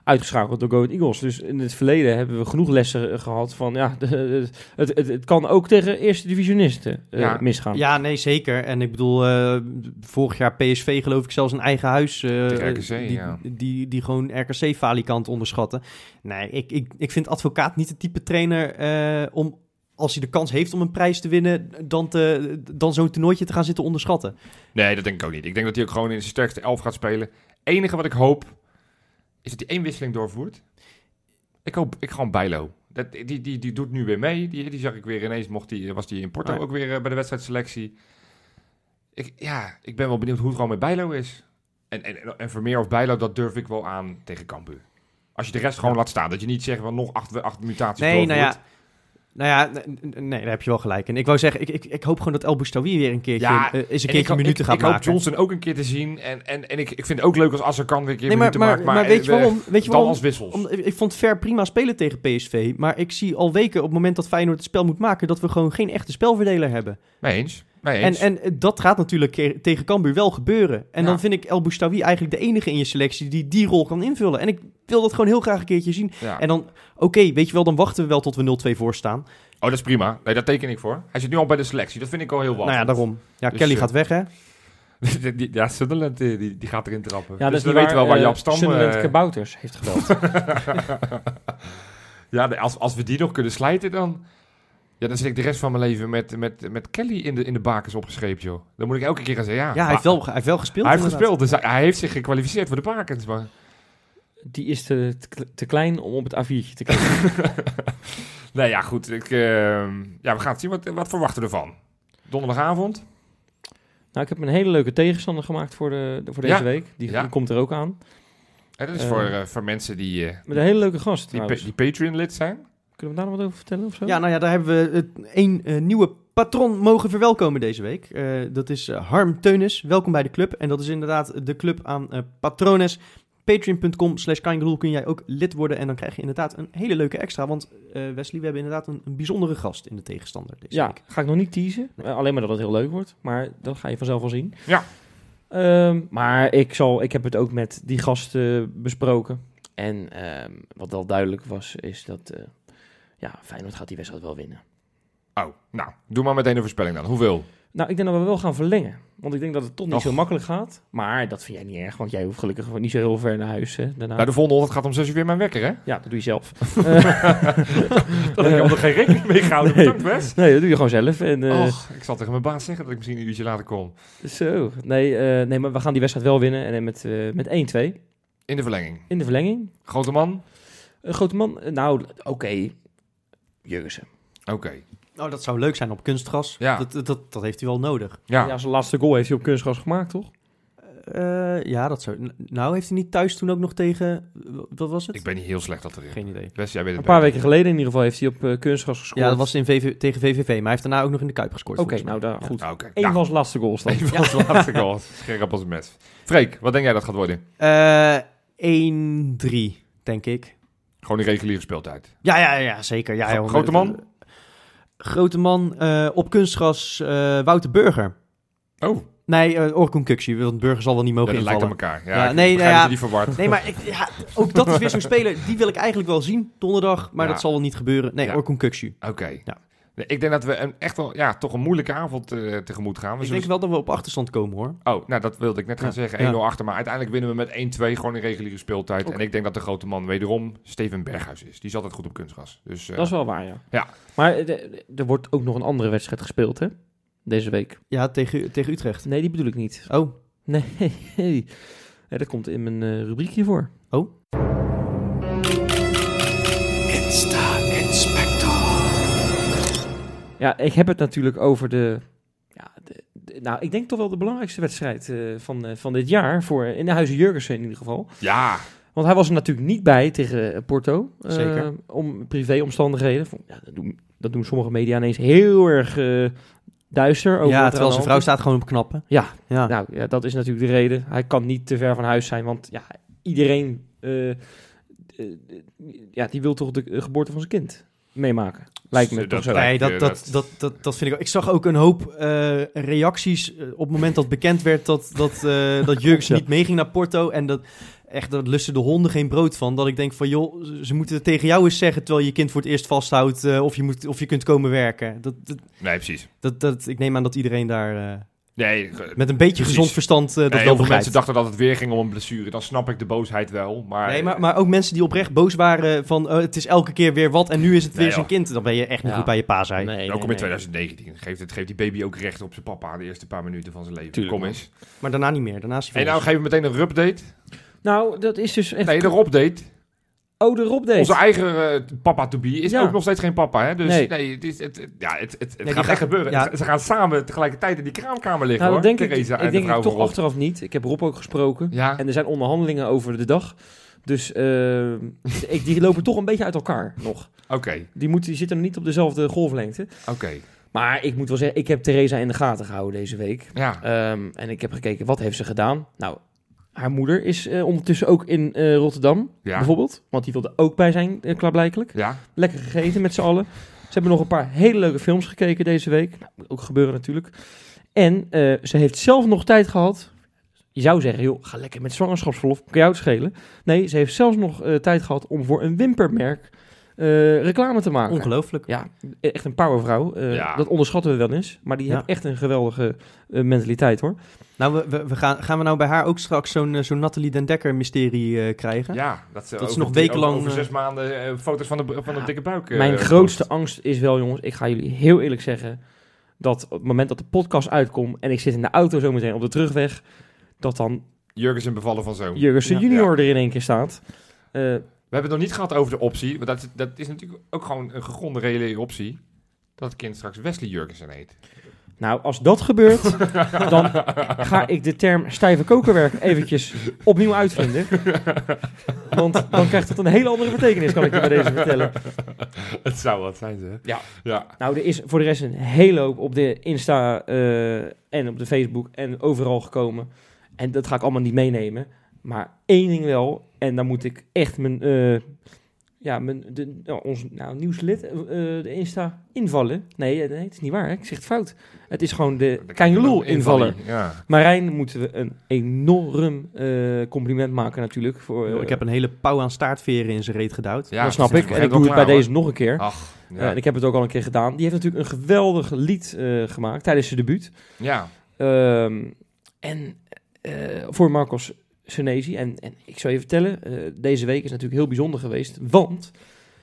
[SPEAKER 4] uitgeschakeld door Go Ahead Eagles. Dus in het verleden hebben we genoeg lessen eh, gehad van, ja, de- de- het, het, het kan ook tegen eerste divisionisten eh,
[SPEAKER 3] Ja.
[SPEAKER 4] misgaan.
[SPEAKER 2] Ja, nee, zeker. En ik bedoel, eh, vorig jaar PSV geloof ik zelfs een eigen huis. eh,
[SPEAKER 3] Tegen RKC,
[SPEAKER 2] die,
[SPEAKER 3] ja.
[SPEAKER 2] die, die, gewoon RKC-falikant onderschatten. Nee, ik, ik, ik vind advocaat niet de type trainer eh, om, als hij de kans heeft om een prijs te winnen, dan, te, dan zo'n toernooitje te gaan zitten onderschatten.
[SPEAKER 3] Nee, dat denk ik ook niet. Ik denk dat hij ook gewoon in zijn sterkste elf gaat spelen. enige wat ik hoop, is dat hij één wisseling doorvoert. Ik hoop, ik gewoon Bijlo. Dat, die, die, die doet nu weer mee. Die, die zag ik weer ineens, mocht die, was die in Porto
[SPEAKER 2] Ah.
[SPEAKER 3] ook weer eh, bij de wedstrijdselectie. Ik, ja, ik ben wel benieuwd hoe het gewoon met Bijlo is. En, en, en Vermeer of Bijlo, dat durf ik wel aan tegen Cambuur. Als je de rest gewoon laat staan. Dat je niet zegt van nog acht, acht mutaties
[SPEAKER 2] Nee, nou ja. Nou ja, nee, daar heb je wel gelijk. En ik wou zeggen, ik, ik, ik hoop gewoon dat El Boustawi weer een keertje,
[SPEAKER 3] Ja,
[SPEAKER 2] eh, eens een
[SPEAKER 3] En
[SPEAKER 2] keertje
[SPEAKER 3] ik, hoop-
[SPEAKER 2] minuten
[SPEAKER 3] ik,
[SPEAKER 2] gaat
[SPEAKER 3] ik hoop
[SPEAKER 2] maken.
[SPEAKER 3] Johnson ook een keer te zien. En, en, en ik, ik vind het ook leuk als Azarkan weer een keer
[SPEAKER 2] nee, maar,
[SPEAKER 3] minuten
[SPEAKER 2] maar,
[SPEAKER 3] maakt.
[SPEAKER 2] maar, weet je
[SPEAKER 3] eh,
[SPEAKER 2] waarom? Weet je waarom?
[SPEAKER 3] als wissels.
[SPEAKER 2] Om- ik vond Ver prima spelen tegen PSV. Maar ik zie al weken op het moment dat Feyenoord het spel moet maken... dat we gewoon geen echte spelverdeler hebben.
[SPEAKER 3] Mee eens.
[SPEAKER 2] En, en eh, dat gaat natuurlijk tegen Cambuur wel gebeuren. En
[SPEAKER 3] Ja.
[SPEAKER 2] dan vind ik El Boustawi eigenlijk de enige in je selectie... die die rol kan invullen. En ik wil dat gewoon heel graag een keertje zien.
[SPEAKER 3] ja.
[SPEAKER 2] En dan, oké, weet je wel, dan wachten we wel tot we 0-2 voor staan.
[SPEAKER 3] Oh, dat is prima. Nee, daar teken ik voor. Hij zit nu al bij de selectie. Dat vind ik al heel wat.
[SPEAKER 2] Nou ja, daarom. Ja,
[SPEAKER 3] Dus,
[SPEAKER 2] Kelly
[SPEAKER 3] eh,
[SPEAKER 2] gaat weg, hè?
[SPEAKER 3] Die- ja, Sunderland eh, die, die gaat erin trappen.
[SPEAKER 4] Ja,
[SPEAKER 3] dus
[SPEAKER 4] is
[SPEAKER 3] weten we wel waar
[SPEAKER 4] je
[SPEAKER 3] je op Stam...
[SPEAKER 4] Sunderland
[SPEAKER 3] eh,
[SPEAKER 4] Kabouters heeft gebeld.
[SPEAKER 3] ja, als, als we die nog kunnen slijten, dan... Ja, dan zit ik de rest van mijn leven met, met, met Kelly in de, in de bakens opgescheept, joh. Dan moet ik elke keer gaan zeggen, ja...
[SPEAKER 2] Ja, hij heeft wel, hij heeft wel gespeeld.
[SPEAKER 3] Hij heeft
[SPEAKER 2] inderdaad.
[SPEAKER 3] gespeeld, dus hij, hij heeft zich gekwalificeerd voor de bakens, maar...
[SPEAKER 4] Die is te, te, te klein om op het A4'tje te kijken.
[SPEAKER 3] Nee, ja, goed. Ik, ehm, ja, we gaan het zien. Wat, wat verwachten we ervan? Donderdagavond?
[SPEAKER 4] nou, ik heb een hele leuke tegenstander gemaakt voor, de, voor deze
[SPEAKER 3] Ja.
[SPEAKER 4] week. Die,
[SPEAKER 3] Ja.
[SPEAKER 4] die komt er ook aan.
[SPEAKER 3] Hè, dat is voor, eh, voor mensen die, eh,
[SPEAKER 4] Met een hele leuke gast
[SPEAKER 3] die, die Patreon-lid zijn.
[SPEAKER 4] Kunnen we daar nog wat over vertellen of zo?
[SPEAKER 2] Ja, nou ja, daar hebben we het, één eh, nieuwe patron mogen verwelkomen deze week. Eh, dat is eh, Harm Teunis. Welkom bij de club. En dat is inderdaad de club aan patrones. Patreon.com slash kun jij ook lid worden. En dan krijg je inderdaad een hele leuke extra. Want eh, Wesley, we hebben inderdaad een, een bijzondere gast in de tegenstander deze
[SPEAKER 4] Ja,
[SPEAKER 2] week.
[SPEAKER 4] ga ik nog niet teasen. Alleen maar dat het heel leuk wordt. Maar dat ga je vanzelf wel zien.
[SPEAKER 3] Ja.
[SPEAKER 4] Ehm, maar ik, zal, ik heb het ook met die gasten besproken. En ehm, wat wel duidelijk was, is dat... eh ja, Feyenoord gaat die wedstrijd wel winnen.
[SPEAKER 3] Oh, nou, doe maar meteen een voorspelling dan. Hoeveel?
[SPEAKER 4] Nou, ik denk dat we wel gaan verlengen. Want ik denk dat het toch niet
[SPEAKER 3] Och.
[SPEAKER 4] zo makkelijk gaat. Maar dat vind jij niet erg, want jij hoeft gelukkig niet zo heel ver naar huis. Hè, daarna.
[SPEAKER 3] Nou, de volgende ochtend gaat om 6 uur weer mijn wekker, hè?
[SPEAKER 4] Ja, dat doe je zelf.
[SPEAKER 3] Dat heb ik er geen rekening mee gehouden.
[SPEAKER 4] Nee.
[SPEAKER 3] Bedankt, Wes.
[SPEAKER 4] Nee, dat doe je gewoon zelf. En, eh,
[SPEAKER 3] Och, ik zal tegen mijn baas zeggen dat ik misschien een uurtje later kom.
[SPEAKER 4] Zo. Nee, eh, nee, maar we gaan die wedstrijd wel winnen. En met, eh, met 1-2
[SPEAKER 3] In de verlenging.
[SPEAKER 4] in de verlenging.
[SPEAKER 3] Grote man?
[SPEAKER 4] Een grote man, eh, nou, oké. Jurgensen.
[SPEAKER 3] Oké.
[SPEAKER 2] Oh, dat zou leuk zijn op kunstgras.
[SPEAKER 3] Ja.
[SPEAKER 2] Dat, dat, dat heeft hij wel nodig.
[SPEAKER 3] Ja,
[SPEAKER 4] Ja, zijn laatste goal heeft hij op kunstgras gemaakt, toch?
[SPEAKER 2] Eh, ja, dat zou... Nou, heeft hij niet thuis toen ook nog tegen... Wat was het?
[SPEAKER 3] ik ben niet heel slecht dat erin.
[SPEAKER 2] Geen idee.
[SPEAKER 3] Wes, jij weet het
[SPEAKER 4] Een paar
[SPEAKER 3] beter.
[SPEAKER 4] weken geleden in ieder geval heeft hij op eh, kunstgras gescoord.
[SPEAKER 2] Ja, dat was in VV, tegen VVV. Maar hij heeft daarna ook nog in de Kuip gescoord.
[SPEAKER 4] Oké, nou daar, goed.
[SPEAKER 3] Ah, Oké,
[SPEAKER 4] Eén
[SPEAKER 3] nou,
[SPEAKER 4] van zijn laatste goals dan.
[SPEAKER 3] Eén van laatste goals. Scherp als een mes. Freek, wat denk jij dat gaat worden?
[SPEAKER 2] Eh, 1-3, denk ik.
[SPEAKER 3] Gewoon die reguliere speeltijd.
[SPEAKER 2] Ja, ja, ja, zeker. Ja, joh.
[SPEAKER 3] grote man?
[SPEAKER 2] Grote man eh, op kunstgras eh, Wouter Burger.
[SPEAKER 3] Oh,
[SPEAKER 2] Nee, eh Orkun want Burger zal wel niet mogen
[SPEAKER 3] dat lijkt op
[SPEAKER 2] invallen.
[SPEAKER 3] elkaar. Ja,
[SPEAKER 2] Ja, nee, nou ja.
[SPEAKER 3] die verward.
[SPEAKER 2] Nee, maar ik, ja, ook dat is weer zo'n speler. Die wil ik eigenlijk wel zien donderdag, maar
[SPEAKER 3] Ja.
[SPEAKER 2] dat zal wel niet gebeuren. Nee,
[SPEAKER 3] Ja.
[SPEAKER 2] Orkun.
[SPEAKER 3] Oké.
[SPEAKER 2] Ja.
[SPEAKER 3] Ik denk dat we een, echt wel, ja, toch een moeilijke avond eh, tegemoet gaan. We
[SPEAKER 2] Ik
[SPEAKER 3] zullen-
[SPEAKER 2] denk wel dat we op achterstand komen, hoor.
[SPEAKER 3] Oh, nou dat wilde ik net gaan
[SPEAKER 2] Ja.
[SPEAKER 3] zeggen.
[SPEAKER 2] Ja.
[SPEAKER 3] 1-0 achter, maar uiteindelijk winnen we met 1-2 gewoon in reguliere speeltijd. En ik denk dat de grote man wederom Steven Berghuis is. Die is altijd goed op kunstgras. Dus, eh,
[SPEAKER 4] Dat is wel waar, ja.
[SPEAKER 3] Ja.
[SPEAKER 4] Maar eh, er wordt ook nog een andere wedstrijd gespeeld, hè? Deze week.
[SPEAKER 2] Ja, tegen, tegen Utrecht.
[SPEAKER 4] Nee, die bedoel ik niet.
[SPEAKER 2] Oh,
[SPEAKER 4] Nee, Ja, dat komt in mijn eh, rubriek hiervoor.
[SPEAKER 2] oh.
[SPEAKER 4] Ja, ik heb het natuurlijk over de... Ja, de, de- nou, ik denk toch wel de belangrijkste wedstrijd eh, van, eh, van dit jaar. Voor, in de Huizen Jurgensen in ieder geval.
[SPEAKER 3] ja,
[SPEAKER 4] Want hij was er natuurlijk niet bij tegen eh, Porto. eh,
[SPEAKER 2] Zeker.
[SPEAKER 4] om privéomstandigheden. Ja, dat, doen, dat doen sommige media ineens heel erg eh, duister. Over
[SPEAKER 2] ja,
[SPEAKER 4] er
[SPEAKER 2] terwijl zijn vrouw staat gewoon op knappen.
[SPEAKER 4] Ja.
[SPEAKER 2] ja.
[SPEAKER 4] Nou, ja, dat is natuurlijk de reden. Hij kan niet te ver van huis zijn, want ja, iedereen eh, eh, ja, die wil toch de eh, geboorte van zijn kind meemaken. Lijkt me
[SPEAKER 3] Dat
[SPEAKER 4] toch zo.
[SPEAKER 2] Nee, dat, dat, dat, dat, dat vind ik ook. Ik zag ook een hoop eh, reacties eh, op het moment dat bekend werd dat, dat, eh dat Jurks
[SPEAKER 4] Ja.
[SPEAKER 2] niet meeging naar Porto. En dat echt, dat lusten de honden geen brood van. Dat ik denk van, joh, ze- moeten het tegen jou eens zeggen terwijl je kind voor het eerst vasthoudt eh, of, je moet, of je kunt komen werken. Dat, dat,
[SPEAKER 3] nee, precies.
[SPEAKER 2] dat, dat, ik neem aan dat iedereen daar eh,
[SPEAKER 3] Nee,
[SPEAKER 2] met een beetje
[SPEAKER 3] Precies.
[SPEAKER 2] gezond verstand eh, dat
[SPEAKER 3] nee,
[SPEAKER 2] wel
[SPEAKER 3] heel veel
[SPEAKER 2] begrijpt.
[SPEAKER 3] mensen dachten dat het weer ging om een blessure. Dan snap ik de boosheid wel. Maar,
[SPEAKER 2] Nee, maar, maar ook mensen die oprecht boos waren van eh, het is elke keer weer wat en nu is het
[SPEAKER 3] Nee,
[SPEAKER 2] weer zijn kind. Dan ben je echt niet
[SPEAKER 4] Ja.
[SPEAKER 2] goed bij je pa zijn.
[SPEAKER 4] Nee,
[SPEAKER 3] ook al in
[SPEAKER 4] nee.
[SPEAKER 3] 2019 geeft, het, geeft die baby ook recht op zijn papa de eerste paar minuten van zijn leven.
[SPEAKER 4] Tuurlijk,
[SPEAKER 3] Kom eens.
[SPEAKER 2] Maar daarna niet meer. Daarna is hij
[SPEAKER 3] En nou geven we meteen een rupdate.
[SPEAKER 4] Nou, dat is dus echt...
[SPEAKER 3] Nee, de Rob-date.
[SPEAKER 4] Oh, de Rob
[SPEAKER 3] Onze eigen eh, papa to be is
[SPEAKER 4] Ja.
[SPEAKER 3] ook nog steeds geen papa. Hè? Dus nee,
[SPEAKER 4] Nee.
[SPEAKER 3] het, is, het, het- ja, het, het, het
[SPEAKER 2] die
[SPEAKER 3] gaat echt gebeuren.
[SPEAKER 2] ja.
[SPEAKER 3] Ze gaan samen tegelijkertijd in die kraamkamer liggen
[SPEAKER 4] Nou,
[SPEAKER 3] hoor.
[SPEAKER 4] denk ik,
[SPEAKER 3] Theresa en
[SPEAKER 4] ik
[SPEAKER 3] de
[SPEAKER 4] denk ik toch
[SPEAKER 3] Rob.
[SPEAKER 4] achteraf niet. Ik heb Rob ook gesproken.
[SPEAKER 3] Ja,
[SPEAKER 4] En er zijn onderhandelingen over de dag. Dus eh, ik, die lopen toch een beetje uit elkaar nog.
[SPEAKER 3] oké.
[SPEAKER 4] Die, moeten, die zitten nog niet op dezelfde golflengte.
[SPEAKER 3] Oké.
[SPEAKER 4] Maar ik moet wel zeggen, ik heb Theresa in de gaten gehouden deze week.
[SPEAKER 3] Ja.
[SPEAKER 4] Ehm, en ik heb gekeken, wat heeft ze gedaan? Nou, haar moeder is eh, ondertussen ook in eh, Rotterdam,
[SPEAKER 3] Ja.
[SPEAKER 4] bijvoorbeeld. Want die wilde ook bij zijn, uh, klaarblijkelijk.
[SPEAKER 3] Ja.
[SPEAKER 4] Lekker gegeten met z'n allen. Ze hebben nog een paar hele leuke films gekeken deze week. Nou, moet ook gebeuren natuurlijk. En ze heeft zelf nog tijd gehad. Je zou zeggen, joh, ga lekker met zwangerschapsverlof. Kan jou het schelen? Nee, ze heeft zelfs nog tijd gehad om voor een wimpermerk eh, reclame te maken.
[SPEAKER 2] Ongelooflijk.
[SPEAKER 4] Ja, echt een powervrouw. Eh,
[SPEAKER 3] Ja.
[SPEAKER 4] Dat onderschatten we wel eens. Maar die
[SPEAKER 2] Ja.
[SPEAKER 4] heeft echt een geweldige eh, mentaliteit hoor.
[SPEAKER 2] Nou, we, we, we gaan, gaan we nou bij haar ook straks zo'n zo'n Nathalie Den Dekker mysterie eh, krijgen?
[SPEAKER 3] Ja, dat, ze
[SPEAKER 2] Dat is nog wekenlang,
[SPEAKER 3] Over, over zes maanden eh, foto's van de, van de
[SPEAKER 4] Ja.
[SPEAKER 3] dikke buik.
[SPEAKER 4] Mijn
[SPEAKER 3] post.
[SPEAKER 4] grootste angst is wel, jongens, ik ga jullie heel eerlijk zeggen, dat op het moment dat de podcast uitkomt en ik zit in de auto zometeen op de terugweg, dat dan
[SPEAKER 3] Jurgensen bevallen van zoon.
[SPEAKER 4] Jurgensen
[SPEAKER 2] Ja.
[SPEAKER 4] junior er in één keer staat.
[SPEAKER 3] We hebben het nog niet gehad over de optie. Maar dat, dat is natuurlijk ook gewoon een gegronde reële optie. Dat het kind straks Wesley Jurgensen heet.
[SPEAKER 4] nou, als dat gebeurt, dan ga ik de term stijve kokerwerk eventjes opnieuw uitvinden. Want dan krijgt het een hele andere betekenis, kan ik je bij deze vertellen.
[SPEAKER 3] het zou wat zijn, ze.
[SPEAKER 4] Ja.
[SPEAKER 3] Ja.
[SPEAKER 4] Nou, er is voor de rest een hele hoop op de Insta eh, en op de Facebook en overal gekomen. En dat ga ik allemaal niet meenemen. Maar één ding wel, en dan moet ik echt mijn, eh, ja, mijn, de, nou, ons nou, nieuwslid, eh, eh, de Insta invallen. Nee, eh, nee, het is niet waar. hè. Ik zeg het fout. Het is gewoon de
[SPEAKER 3] De
[SPEAKER 4] Kangeloel invaller.
[SPEAKER 3] Ja.
[SPEAKER 4] Marijn moeten we een enorm eh, compliment maken natuurlijk. Voor,
[SPEAKER 2] ik heb een hele pauw aan staartveren in zijn reet gedouwd.
[SPEAKER 3] ja
[SPEAKER 4] dat snap ik. En ik doe het bij deze nog een keer.
[SPEAKER 3] Ach,
[SPEAKER 4] Ja, en ik heb het ook al een keer gedaan. Die heeft natuurlijk een geweldig lied eh, gemaakt tijdens zijn debuut.
[SPEAKER 3] ja.
[SPEAKER 4] Ehm, en eh, voor Marcos Senesi. En, en ik zou je vertellen, eh, deze week is natuurlijk heel bijzonder geweest. Want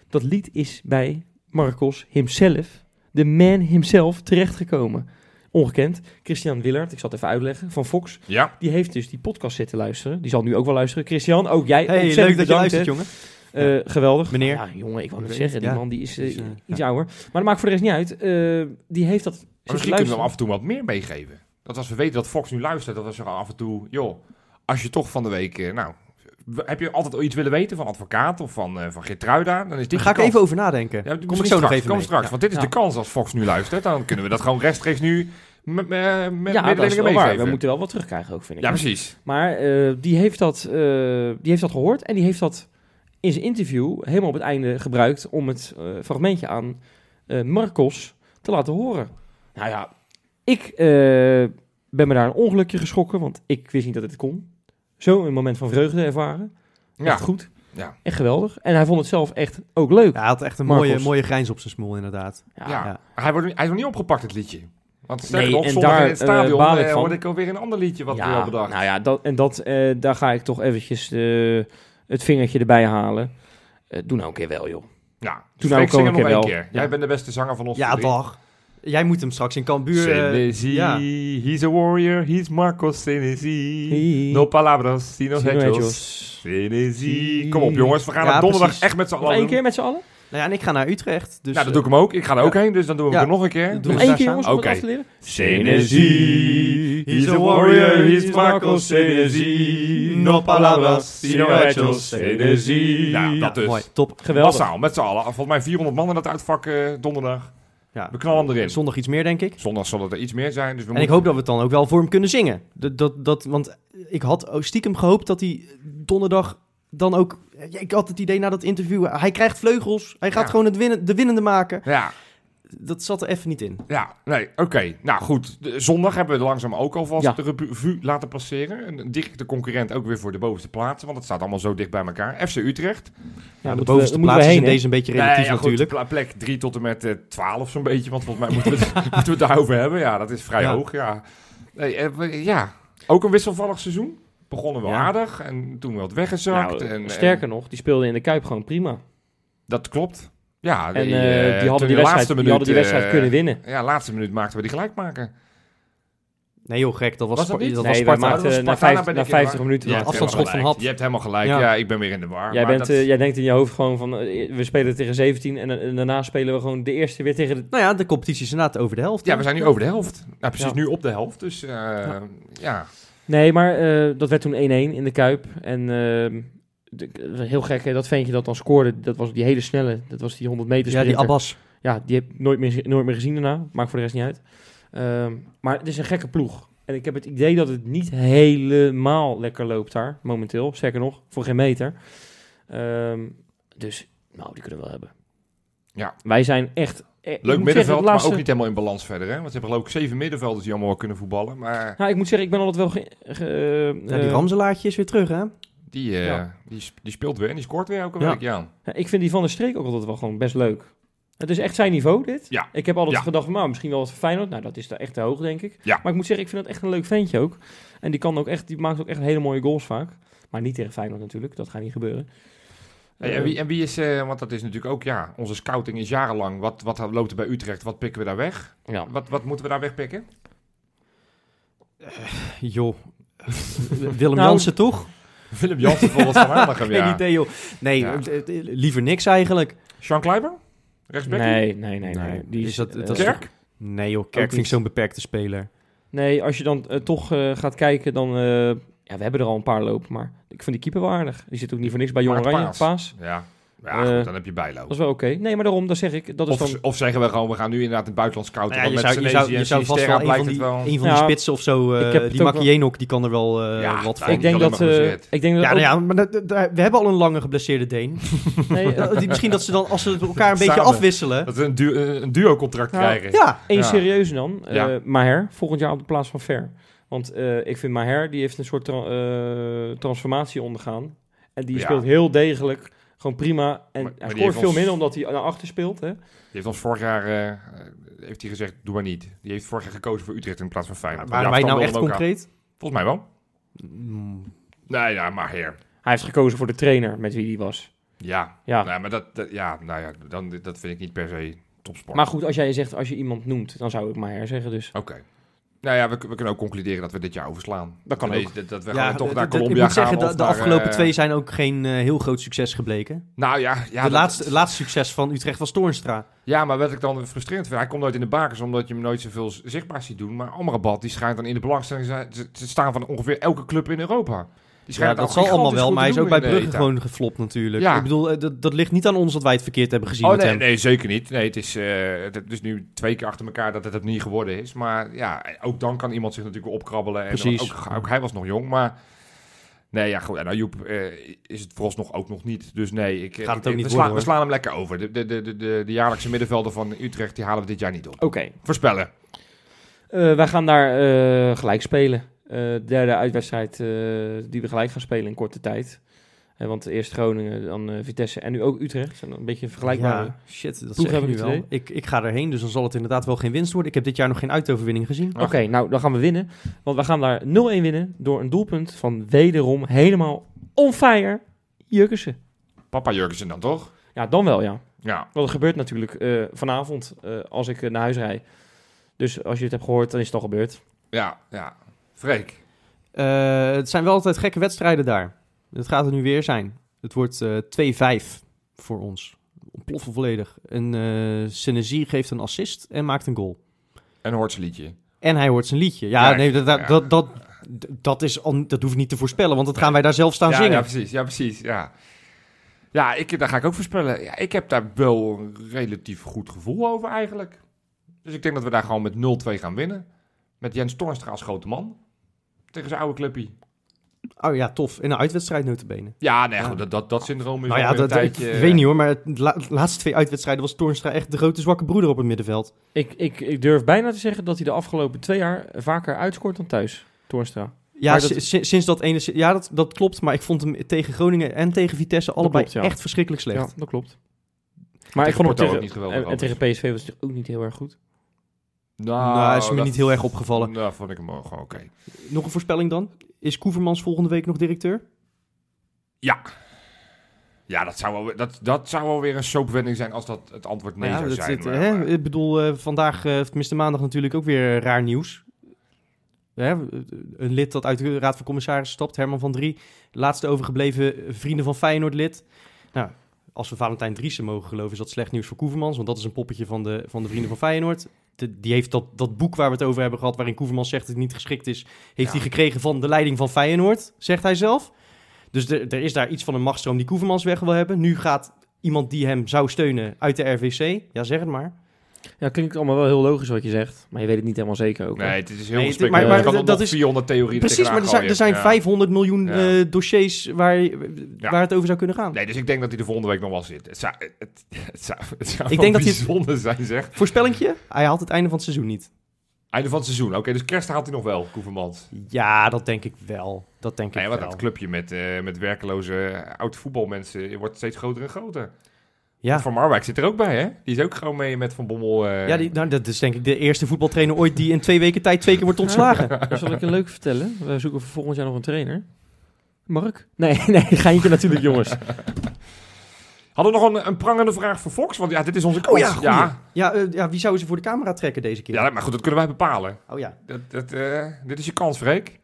[SPEAKER 4] dat lied is bij Marcos himself, de man himself, terechtgekomen. Ongekend. Christian Willard, ik zal het even uitleggen, van Fox.
[SPEAKER 3] ja.
[SPEAKER 4] Die heeft dus die podcast zitten luisteren. Die zal nu ook wel luisteren. Christian, ook jij.
[SPEAKER 2] Hey,
[SPEAKER 4] ontzettend
[SPEAKER 2] leuk dat je
[SPEAKER 4] bedankt,
[SPEAKER 2] luistert,
[SPEAKER 4] hè.
[SPEAKER 2] jongen.
[SPEAKER 4] Eh, geweldig.
[SPEAKER 2] Meneer?
[SPEAKER 4] Ja, jongen, ik wou net
[SPEAKER 2] Meneer,
[SPEAKER 4] zeggen, die
[SPEAKER 2] ja.
[SPEAKER 4] man die is
[SPEAKER 2] Dus, eh,
[SPEAKER 4] iets
[SPEAKER 2] ja.
[SPEAKER 4] ouder. Maar dat maakt voor de rest niet uit. Eh, die heeft dat...
[SPEAKER 3] Misschien kunnen we af en toe wat meer meegeven. Dat als we weten dat Fox nu luistert, dat we zeggen af en toe, joh, als je toch van de week, eh, nou, heb je altijd iets willen weten van advocaat of van, eh van Gertruida, dan is dit
[SPEAKER 2] Daar ga ik even over nadenken.
[SPEAKER 3] Ja,
[SPEAKER 2] Kom ik zo nog even
[SPEAKER 3] kom
[SPEAKER 2] mee.
[SPEAKER 3] straks,
[SPEAKER 2] Ja.
[SPEAKER 3] want dit is
[SPEAKER 4] Ja.
[SPEAKER 3] de kans als Fox nu luistert. Dan kunnen we dat gewoon rechtstreeks nu met, met, met
[SPEAKER 4] Ja, dat is wel waar. We moeten wel wat terugkrijgen ook, vind ik.
[SPEAKER 3] Ja, precies.
[SPEAKER 4] Maar eh, die, heeft dat, eh, die heeft dat gehoord en die heeft dat in zijn interview helemaal op het einde gebruikt om het eh, fragmentje aan eh, Marcos te laten horen. Nou ja, ik eh, ben me daar een ongelukje geschrokken, want ik wist niet dat het kon. Zo een moment van vreugde ervaren.
[SPEAKER 3] Ja,
[SPEAKER 4] Echt goed.
[SPEAKER 3] ja.
[SPEAKER 4] Echt geweldig. En hij vond het zelf echt ook leuk.
[SPEAKER 2] Ja, hij had echt een
[SPEAKER 4] Marcos.
[SPEAKER 2] mooie, mooie grijns op zijn smoel, inderdaad.
[SPEAKER 4] Ja,
[SPEAKER 3] Ja.
[SPEAKER 2] Ja.
[SPEAKER 3] Hij, wordt, hij is nog niet opgepakt, het liedje. Want sterker
[SPEAKER 4] Nee,
[SPEAKER 3] nog,
[SPEAKER 4] en daar,
[SPEAKER 3] in het
[SPEAKER 4] eh,
[SPEAKER 3] stadion
[SPEAKER 4] ik
[SPEAKER 3] eh,
[SPEAKER 4] van.
[SPEAKER 3] hoorde ik alweer een ander liedje wat we al bedacht.
[SPEAKER 4] nou ja, dat, en dat, eh, daar ga ik toch eventjes het vingertje erbij halen. Eh, doe nou een keer wel, joh.
[SPEAKER 3] Ja,
[SPEAKER 4] Toen
[SPEAKER 3] Freek,
[SPEAKER 4] nou
[SPEAKER 3] zing
[SPEAKER 4] ook een keer
[SPEAKER 3] keer.
[SPEAKER 4] wel.
[SPEAKER 3] Jij
[SPEAKER 2] Ja.
[SPEAKER 3] bent de beste zanger van ons.
[SPEAKER 2] Ja, dag. Jij moet hem straks in Cambuur... eh,
[SPEAKER 3] Senesi,
[SPEAKER 2] ja.
[SPEAKER 3] he's a warrior, he's Marcos Senesi. No palabras, sino hechos. Senesi. Kom op jongens, we gaan
[SPEAKER 2] Ja,
[SPEAKER 3] donderdag
[SPEAKER 2] precies.
[SPEAKER 3] echt met z'n allen doen.
[SPEAKER 4] keer met z'n allen?
[SPEAKER 2] Nou ja, en ik ga naar Utrecht. Dus,
[SPEAKER 3] nou, dat doe ik hem ook. Ik ga er ook
[SPEAKER 2] ja.
[SPEAKER 3] heen, dus dan doen we
[SPEAKER 2] Ja.
[SPEAKER 3] hem nog een keer.
[SPEAKER 2] We
[SPEAKER 4] één keer jongens, om
[SPEAKER 3] Oké.
[SPEAKER 4] het af te leren?
[SPEAKER 3] Senesi, he's a warrior, he's Marcos Senesi. No palabras, sino hechos. Senesi. Nou, dat dus.
[SPEAKER 2] Mooi, top.
[SPEAKER 4] Geweldig.
[SPEAKER 3] Massaal, met z'n allen. Volgens mij 400 man in dat uitvak eh, donderdag.
[SPEAKER 2] Ja.
[SPEAKER 3] We knallen hem erin.
[SPEAKER 2] Zondag iets meer, denk ik.
[SPEAKER 3] Zondag zal het er iets meer zijn. Dus we
[SPEAKER 2] En ik hoop dat we het dan ook wel voor hem kunnen zingen. Dat, dat, dat, want ik had stiekem gehoopt dat hij donderdag dan ook... Ik had het idee na dat interview, hij krijgt vleugels. Hij gaat
[SPEAKER 3] Ja.
[SPEAKER 2] gewoon het winnen, de winnende maken.
[SPEAKER 3] Ja,
[SPEAKER 2] Dat zat er even niet in.
[SPEAKER 3] ja, nee, oké. Nou goed, de- zondag hebben we langzaam ook alvast
[SPEAKER 4] Ja.
[SPEAKER 3] de revue laten passeren. Een, directe concurrent ook weer voor de bovenste plaatsen, want het staat allemaal zo dicht bij elkaar. FC Utrecht.
[SPEAKER 4] Ja,
[SPEAKER 2] de bovenste
[SPEAKER 4] moeten we
[SPEAKER 2] plaats is
[SPEAKER 4] heen,
[SPEAKER 2] in deze een beetje relatief
[SPEAKER 3] Nee, ja,
[SPEAKER 2] natuurlijk.
[SPEAKER 3] plek 3 tot en met eh 12 zo'n beetje, want volgens mij moeten we, het, moeten we het daarover hebben. Ja, dat is vrij
[SPEAKER 2] Ja.
[SPEAKER 3] hoog, ja. Nee, eh, ja, ook een wisselvallig seizoen. Begonnen wel
[SPEAKER 2] Ja.
[SPEAKER 3] aardig en toen wat weggezakt.
[SPEAKER 4] Nou,
[SPEAKER 3] en,
[SPEAKER 4] sterker
[SPEAKER 3] en
[SPEAKER 4] nog, die speelde in de Kuip gewoon prima.
[SPEAKER 3] dat klopt. Ja,
[SPEAKER 4] En
[SPEAKER 3] die,
[SPEAKER 4] eh,
[SPEAKER 3] eh,
[SPEAKER 4] die, hadden die, wedstrijd,
[SPEAKER 3] laatste
[SPEAKER 4] die hadden die wedstrijd
[SPEAKER 3] eh,
[SPEAKER 4] kunnen winnen.
[SPEAKER 3] Ja, laatste minuut maakten we die gelijk maken.
[SPEAKER 2] Nee joh, gek. Dat was,
[SPEAKER 3] Was dat
[SPEAKER 2] dat
[SPEAKER 4] nee,
[SPEAKER 2] was Sparta.
[SPEAKER 4] maakten
[SPEAKER 3] dat
[SPEAKER 4] na, vijf- na
[SPEAKER 3] ik in de
[SPEAKER 4] 50
[SPEAKER 3] war.
[SPEAKER 4] minuten.
[SPEAKER 2] Ja,
[SPEAKER 3] hebt
[SPEAKER 2] afstandsschot van. Had.
[SPEAKER 3] Je hebt helemaal gelijk.
[SPEAKER 2] Ja.
[SPEAKER 3] Ja, ik ben weer in de war.
[SPEAKER 4] Jij,
[SPEAKER 3] maar
[SPEAKER 4] bent,
[SPEAKER 3] dat-
[SPEAKER 4] jij denkt in je hoofd gewoon van, we spelen tegen 17 en, en daarna spelen we gewoon de eerste weer tegen de...
[SPEAKER 2] Nou ja, de competitie is inderdaad over de helft.
[SPEAKER 3] ja, we zijn nu over de helft. Nou, precies
[SPEAKER 4] Ja.
[SPEAKER 3] nu op de helft. Dus eh, ja.
[SPEAKER 4] Nee, maar eh, dat werd toen 1-1 in de Kuip. En ehm, heel gek, hè, dat ventje dat dan scoorde, dat was die hele snelle, dat was die 100 meter
[SPEAKER 2] Ja, die
[SPEAKER 4] sprinter.
[SPEAKER 2] Abbas.
[SPEAKER 4] Ja, die heb ik nooit meer, nooit meer gezien daarna. Maakt voor de rest niet uit. Ehm, maar het is een gekke ploeg. En ik heb het idee dat het niet helemaal lekker loopt daar, momenteel. Sterker nog, voor geen meter. Ehm, dus, nou, die kunnen we wel hebben.
[SPEAKER 3] Ja.
[SPEAKER 4] Wij zijn echt... eh, ik
[SPEAKER 3] Leuk middenveld,
[SPEAKER 4] zeggen,
[SPEAKER 3] maar ook niet helemaal in balans verder. Hè? Want ze hebben geloof ik zeven middenvelders die allemaal wel kunnen voetballen. Maar
[SPEAKER 4] Nou, ik moet zeggen, ik ben altijd wel... Ge, ge-
[SPEAKER 2] Ja, die
[SPEAKER 4] eh,
[SPEAKER 2] Ramselaartje is weer terug, hè?
[SPEAKER 3] Die, eh,
[SPEAKER 4] Ja.
[SPEAKER 3] die, die speelt weer en die scoort weer elke
[SPEAKER 2] Ja.
[SPEAKER 3] week. Ja.
[SPEAKER 4] Ja, ik vind die van de streek ook altijd wel gewoon best leuk. Het is echt zijn niveau, dit.
[SPEAKER 3] Ja.
[SPEAKER 4] Ik heb altijd
[SPEAKER 3] Ja.
[SPEAKER 4] gedacht, van, nou, misschien wel wat voor Feyenoord. Nou, dat is daar echt te hoog, denk ik.
[SPEAKER 3] Ja.
[SPEAKER 4] Maar ik moet zeggen, ik vind het echt een leuk ventje ook. En die, kan ook echt, die maakt ook echt hele mooie goals vaak. Maar niet tegen Feyenoord natuurlijk, dat gaat niet gebeuren.
[SPEAKER 3] Hey,
[SPEAKER 4] Eh,
[SPEAKER 3] en, wie, en wie is, eh, want dat is natuurlijk ook, ja, onze scouting is jarenlang. Wat, wat loopt er bij Utrecht? Wat pikken we daar weg?
[SPEAKER 4] ja.
[SPEAKER 3] Wat, wat moeten we daar wegpikken?
[SPEAKER 2] Joh. Willem
[SPEAKER 4] Nou,
[SPEAKER 2] Jansen toch?
[SPEAKER 3] Willem Jansen volgens Van Hanegem,
[SPEAKER 2] Geen
[SPEAKER 3] ja.
[SPEAKER 2] idee, joh. Nee,
[SPEAKER 3] Ja.
[SPEAKER 2] eh, eh, liever niks eigenlijk.
[SPEAKER 3] Sean Kleiber? Rechtsback?
[SPEAKER 4] Nee, nee, nee, nee.
[SPEAKER 2] Nee,
[SPEAKER 4] Die
[SPEAKER 2] is dat-
[SPEAKER 4] eh,
[SPEAKER 2] dat is
[SPEAKER 3] Kerk?
[SPEAKER 2] Nee joh, Kerk vind ik zo'n beperkte speler.
[SPEAKER 4] Nee, als je dan toch eh, gaat kijken, dan... eh, ja, we hebben er al een paar lopen, maar ik vind die keeper wel aardig. Die zit ook niet voor niks bij Jong Oranje.
[SPEAKER 3] Paas.
[SPEAKER 4] Paas.
[SPEAKER 3] Ja, ja
[SPEAKER 4] Eh,
[SPEAKER 3] goed, dan heb je bijlo.
[SPEAKER 4] Dat is wel oké. Nee, maar daarom, dat zeg ik. Dat is
[SPEAKER 3] Of,
[SPEAKER 4] dan...
[SPEAKER 3] of zeggen we gewoon, we gaan nu inderdaad in het buitenland scouten.
[SPEAKER 2] Nou ja, je zou,
[SPEAKER 3] met
[SPEAKER 2] je zou, je vast wel een van die,
[SPEAKER 3] wel...
[SPEAKER 2] een van
[SPEAKER 4] Ja,
[SPEAKER 2] die spitsen of zo. eh,
[SPEAKER 4] ik heb het
[SPEAKER 2] die
[SPEAKER 4] wel-
[SPEAKER 2] Makienok, die kan er wel eh,
[SPEAKER 3] Ja,
[SPEAKER 2] wat van.
[SPEAKER 4] ik denk dat... eh, ik denk dat
[SPEAKER 2] Ja, nou ja, maar we hebben al een lange geblesseerde Deen.
[SPEAKER 4] nee, eh,
[SPEAKER 2] Eh, Misschien dat ze dan, als ze elkaar een beetje
[SPEAKER 3] Samen.
[SPEAKER 2] afwisselen.
[SPEAKER 3] Dat we een, du een duo-contract
[SPEAKER 4] Ja.
[SPEAKER 3] krijgen.
[SPEAKER 2] Ja,
[SPEAKER 4] Eén
[SPEAKER 3] Ja.
[SPEAKER 4] serieuze dan. eh
[SPEAKER 3] Ja.
[SPEAKER 4] Maher, volgend jaar op de plaats van Ver. Want eh, ik vind Maher, die heeft een soort tra- eh, transformatie ondergaan. En die
[SPEAKER 3] Ja.
[SPEAKER 4] speelt heel degelijk, gewoon prima. En
[SPEAKER 3] Maar- maar
[SPEAKER 4] hij scoort veel
[SPEAKER 3] ons-
[SPEAKER 4] minder omdat hij naar achter speelt. Hè?
[SPEAKER 3] Die heeft ons vorig jaar eh, heeft hij gezegd, doe maar niet. Die heeft vorig jaar gekozen voor Utrecht in plaats van Feyenoord.
[SPEAKER 2] waren
[SPEAKER 3] Ja,
[SPEAKER 2] wij nou echt concreet?
[SPEAKER 3] aan. Volgens mij wel.
[SPEAKER 2] Mm,
[SPEAKER 3] Nee, ja, maar heer.
[SPEAKER 4] Hij heeft gekozen voor de trainer met wie die was.
[SPEAKER 3] Ja,
[SPEAKER 4] Ja.
[SPEAKER 3] Nee, maar dat, dat, ja, nou ja, dan, dat vind ik niet per se topsport.
[SPEAKER 4] Maar goed, als jij zegt, als je iemand noemt, dan zou ik Maher zeggen dus.
[SPEAKER 3] Oké. Nou ja, we, we kunnen ook concluderen dat we dit jaar overslaan.
[SPEAKER 4] Dat kan
[SPEAKER 3] Deze-
[SPEAKER 4] ook.
[SPEAKER 3] Dat, dat we
[SPEAKER 2] Ja,
[SPEAKER 3] gewoon toch naar Colombia
[SPEAKER 2] Ik moet
[SPEAKER 3] gaan.
[SPEAKER 2] zeggen, de, de
[SPEAKER 3] naar,
[SPEAKER 2] afgelopen
[SPEAKER 3] eh,
[SPEAKER 2] twee zijn ook geen eh, heel groot succes gebleken.
[SPEAKER 3] Nou ja, ja,
[SPEAKER 2] de
[SPEAKER 3] dat-
[SPEAKER 2] laatste, het laatste succes van Utrecht was Toornstra.
[SPEAKER 3] Ja, maar wat ik dan frustrerend vind, hij komt nooit in de bakers omdat je hem nooit zoveel zichtbaar ziet doen. Maar Amrabat, die schijnt dan in de belangstelling te staan van ongeveer elke club in Europa. Die
[SPEAKER 2] Ja, dat
[SPEAKER 3] al
[SPEAKER 2] zal allemaal wel, maar hij is ook bij Brugge gewoon geflopt natuurlijk.
[SPEAKER 3] Ja.
[SPEAKER 2] Ik bedoel, eh, dat, dat ligt niet aan ons dat wij het verkeerd hebben gezien
[SPEAKER 3] Oh
[SPEAKER 2] met
[SPEAKER 3] nee,
[SPEAKER 2] hem.
[SPEAKER 3] nee, zeker niet. Nee, het is, is nu twee keer achter elkaar dat het het niet geworden is. Maar ja, ook dan kan iemand zich natuurlijk opkrabbelen. En
[SPEAKER 2] Precies.
[SPEAKER 3] Ook, ook hij was nog jong, maar... Nee, ja, goed. En Ayoub eh is het vooralsnog ook nog niet. Dus nee, ik,
[SPEAKER 2] Gaat het
[SPEAKER 3] ik-
[SPEAKER 2] ook niet
[SPEAKER 3] we,
[SPEAKER 2] worden,
[SPEAKER 3] we slaan hem lekker over. De, de, de, de, de, jaarlijkse middenvelden van Utrecht, die halen we dit jaar niet op.
[SPEAKER 4] Oké.
[SPEAKER 3] Voorspellen.
[SPEAKER 4] Wij gaan daar gelijk spelen. Eh, derde uitwedstrijd eh, die we gelijk gaan spelen in korte tijd. Eh, want eerst Groningen, dan eh, Vitesse en nu ook Utrecht. Zijn een beetje vergelijkbare.
[SPEAKER 2] Ja, shit, dat zeg nu
[SPEAKER 4] ik het
[SPEAKER 2] wel. Ik, ik ga erheen, dus dan zal het inderdaad wel geen winst worden. Ik heb dit jaar nog geen uitoverwinning gezien.
[SPEAKER 4] Oké, nou dan gaan we winnen. Want we gaan daar 0-1 winnen door een doelpunt van wederom helemaal on fire Jurgensen.
[SPEAKER 3] Papa Jurgensen dan toch?
[SPEAKER 4] Ja, dan wel ja.
[SPEAKER 3] Ja.
[SPEAKER 4] Want er gebeurt natuurlijk eh, vanavond eh, als ik naar huis rijd. Dus als je het hebt gehoord, dan is het al gebeurd.
[SPEAKER 3] Ja, ja. Freek.
[SPEAKER 2] Eh, het zijn wel altijd gekke wedstrijden daar. Dat gaat het nu weer zijn. Het wordt eh 2-5 voor ons. Ontploffen volledig. En eh Senesi geeft een assist en maakt een goal.
[SPEAKER 3] En hoort zijn liedje.
[SPEAKER 2] En hij hoort zijn liedje. Ja,
[SPEAKER 3] Ja,
[SPEAKER 2] nee, dat, dat,
[SPEAKER 3] ja.
[SPEAKER 2] dat, dat, dat, is, al- dat hoef ik niet te voorspellen, want dat gaan wij daar zelf staan
[SPEAKER 3] ja,
[SPEAKER 2] zingen.
[SPEAKER 3] ja, precies. Ja, precies. Ja, ja ik, daar ga ik ook voorspellen. Ja, ik heb daar wel een relatief goed gevoel over eigenlijk. Dus ik denk dat we daar gewoon met 0-2 gaan winnen. Met Jens Toornstra als grote man. Tegen zijn oude clubje.
[SPEAKER 2] Oh ja, tof. In een uitwedstrijd notabene.
[SPEAKER 3] Ja, nee,
[SPEAKER 2] Ja.
[SPEAKER 3] goed, dat, dat, dat syndroom is
[SPEAKER 2] Nou ja, dat,
[SPEAKER 3] een tijdje...
[SPEAKER 2] ik weet niet hoor, maar la- de laatste twee uitwedstrijden was Toornstra echt de grote zwakke broeder op het middenveld.
[SPEAKER 4] Ik, ik, ik durf bijna te zeggen dat hij de afgelopen twee jaar vaker uitscoort dan thuis. Toornstra.
[SPEAKER 2] Ja,
[SPEAKER 4] dat-
[SPEAKER 2] si- si- sinds dat ene... Ja, dat, dat klopt, maar ik vond hem tegen Groningen en tegen Vitesse allebei
[SPEAKER 4] klopt, ja.
[SPEAKER 2] echt verschrikkelijk slecht.
[SPEAKER 4] Ja, dat klopt. Maar ik vond hem
[SPEAKER 3] Porto
[SPEAKER 4] tegen,
[SPEAKER 3] ook niet geweldig,
[SPEAKER 4] en, en tegen PSV was het ook niet heel erg goed.
[SPEAKER 3] Nou,
[SPEAKER 2] is me
[SPEAKER 3] dat-
[SPEAKER 2] niet heel erg opgevallen.
[SPEAKER 3] Nou, vond ik hem gewoon oké.
[SPEAKER 2] Nog een voorspelling dan? Is Koevermans volgende week nog directeur?
[SPEAKER 3] Ja. Ja, dat zou, wel, dat, dat zou wel weer een soapwending zijn als dat het antwoord nee
[SPEAKER 2] Nou
[SPEAKER 3] zou zijn.
[SPEAKER 2] zit,
[SPEAKER 3] maar-
[SPEAKER 2] hè,
[SPEAKER 3] maar-
[SPEAKER 2] ik bedoel, eh, vandaag, tenminste maandag natuurlijk ook weer raar nieuws. Een lid dat uit de Raad van Commissarissen stapt, Herman van Drie. Laatste overgebleven vrienden van Feyenoord lid. Nou, als we Valentijn Driessen mogen geloven, is dat slecht nieuws voor Koevermans. Want dat is een poppetje van de, van de vrienden van Feyenoord. De- die heeft dat, dat boek waar we het over hebben gehad, waarin Koevermans zegt dat het niet geschikt is, heeft
[SPEAKER 3] Ja.
[SPEAKER 2] hij gekregen van de leiding van Feyenoord, zegt hij zelf. Dus er, er is daar iets van een machtstroom die Koevermans weg wil hebben. Nu gaat iemand die hem zou steunen uit de RVC. Ja, zeg het maar.
[SPEAKER 4] Ja, klinkt allemaal wel heel logisch wat je zegt. Maar je weet het niet helemaal zeker ook. hè?
[SPEAKER 3] Nee, het is heel
[SPEAKER 2] Nee, het- maar-
[SPEAKER 4] maar
[SPEAKER 3] Je kan
[SPEAKER 2] dat is-
[SPEAKER 3] 400 theorieën
[SPEAKER 2] Precies, maar er zijn, er zijn
[SPEAKER 3] gooien. Ja.
[SPEAKER 2] 500 miljoen
[SPEAKER 3] Ja.
[SPEAKER 2] eh, dossiers waar,
[SPEAKER 3] Ja.
[SPEAKER 2] waar het over zou kunnen gaan.
[SPEAKER 3] Nee, dus ik denk dat hij de volgende week nog wel zit. Het zou, het, het zou, het zou
[SPEAKER 2] Ik denk dat
[SPEAKER 3] bijzonder zijn, zeg.
[SPEAKER 2] Voorspellingje, hij haalt het einde van het seizoen niet.
[SPEAKER 3] Einde van het seizoen. Oké, dus kerst haalt hij nog wel, Koevermans.
[SPEAKER 2] Ja, dat denk ik wel. Dat denk
[SPEAKER 3] Nee,
[SPEAKER 2] ik wel.
[SPEAKER 3] dat clubje met, eh, met werkeloze oud voetbalmensen wordt steeds groter en groter.
[SPEAKER 2] Ja,
[SPEAKER 3] Van Marwijk zit er ook bij, hè? Die is ook gewoon mee met Van Bommel. eh,
[SPEAKER 2] ja die, nou, dat is denk ik de eerste voetbaltrainer ooit die in twee weken tijd twee keer wordt ontslagen.
[SPEAKER 4] Zal ik een leuk vertellen? We zoeken voor volgend jaar nog een trainer. Mark? Nee, nee, geintje natuurlijk, jongens.
[SPEAKER 3] Hadden we nog een, een prangende vraag voor Fox? Want ja, dit is onze
[SPEAKER 2] Oh
[SPEAKER 3] kans.
[SPEAKER 2] ja, goeie.
[SPEAKER 3] ja.
[SPEAKER 2] Ja, eh, ja, wie zou ze voor de camera trekken deze keer?
[SPEAKER 3] ja, maar goed, dat kunnen wij bepalen.
[SPEAKER 2] Oh ja.
[SPEAKER 3] Dat, dat, eh, dit is je kans, Freek.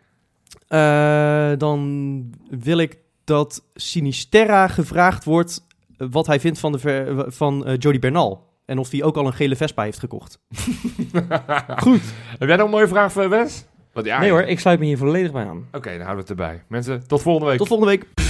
[SPEAKER 2] Eh, dan wil ik dat Sinisterra gevraagd wordt wat hij vindt van, de ver- van eh, Jody Bernal. En of hij ook al een gele Vespa heeft gekocht.
[SPEAKER 3] Goed. Heb jij nog een mooie vraag voor Wes? Want ja,
[SPEAKER 4] Nee hoor, ik sluit me hier volledig bij aan.
[SPEAKER 3] Oké, dan houden we het erbij. Mensen, tot volgende week.
[SPEAKER 2] Tot volgende week.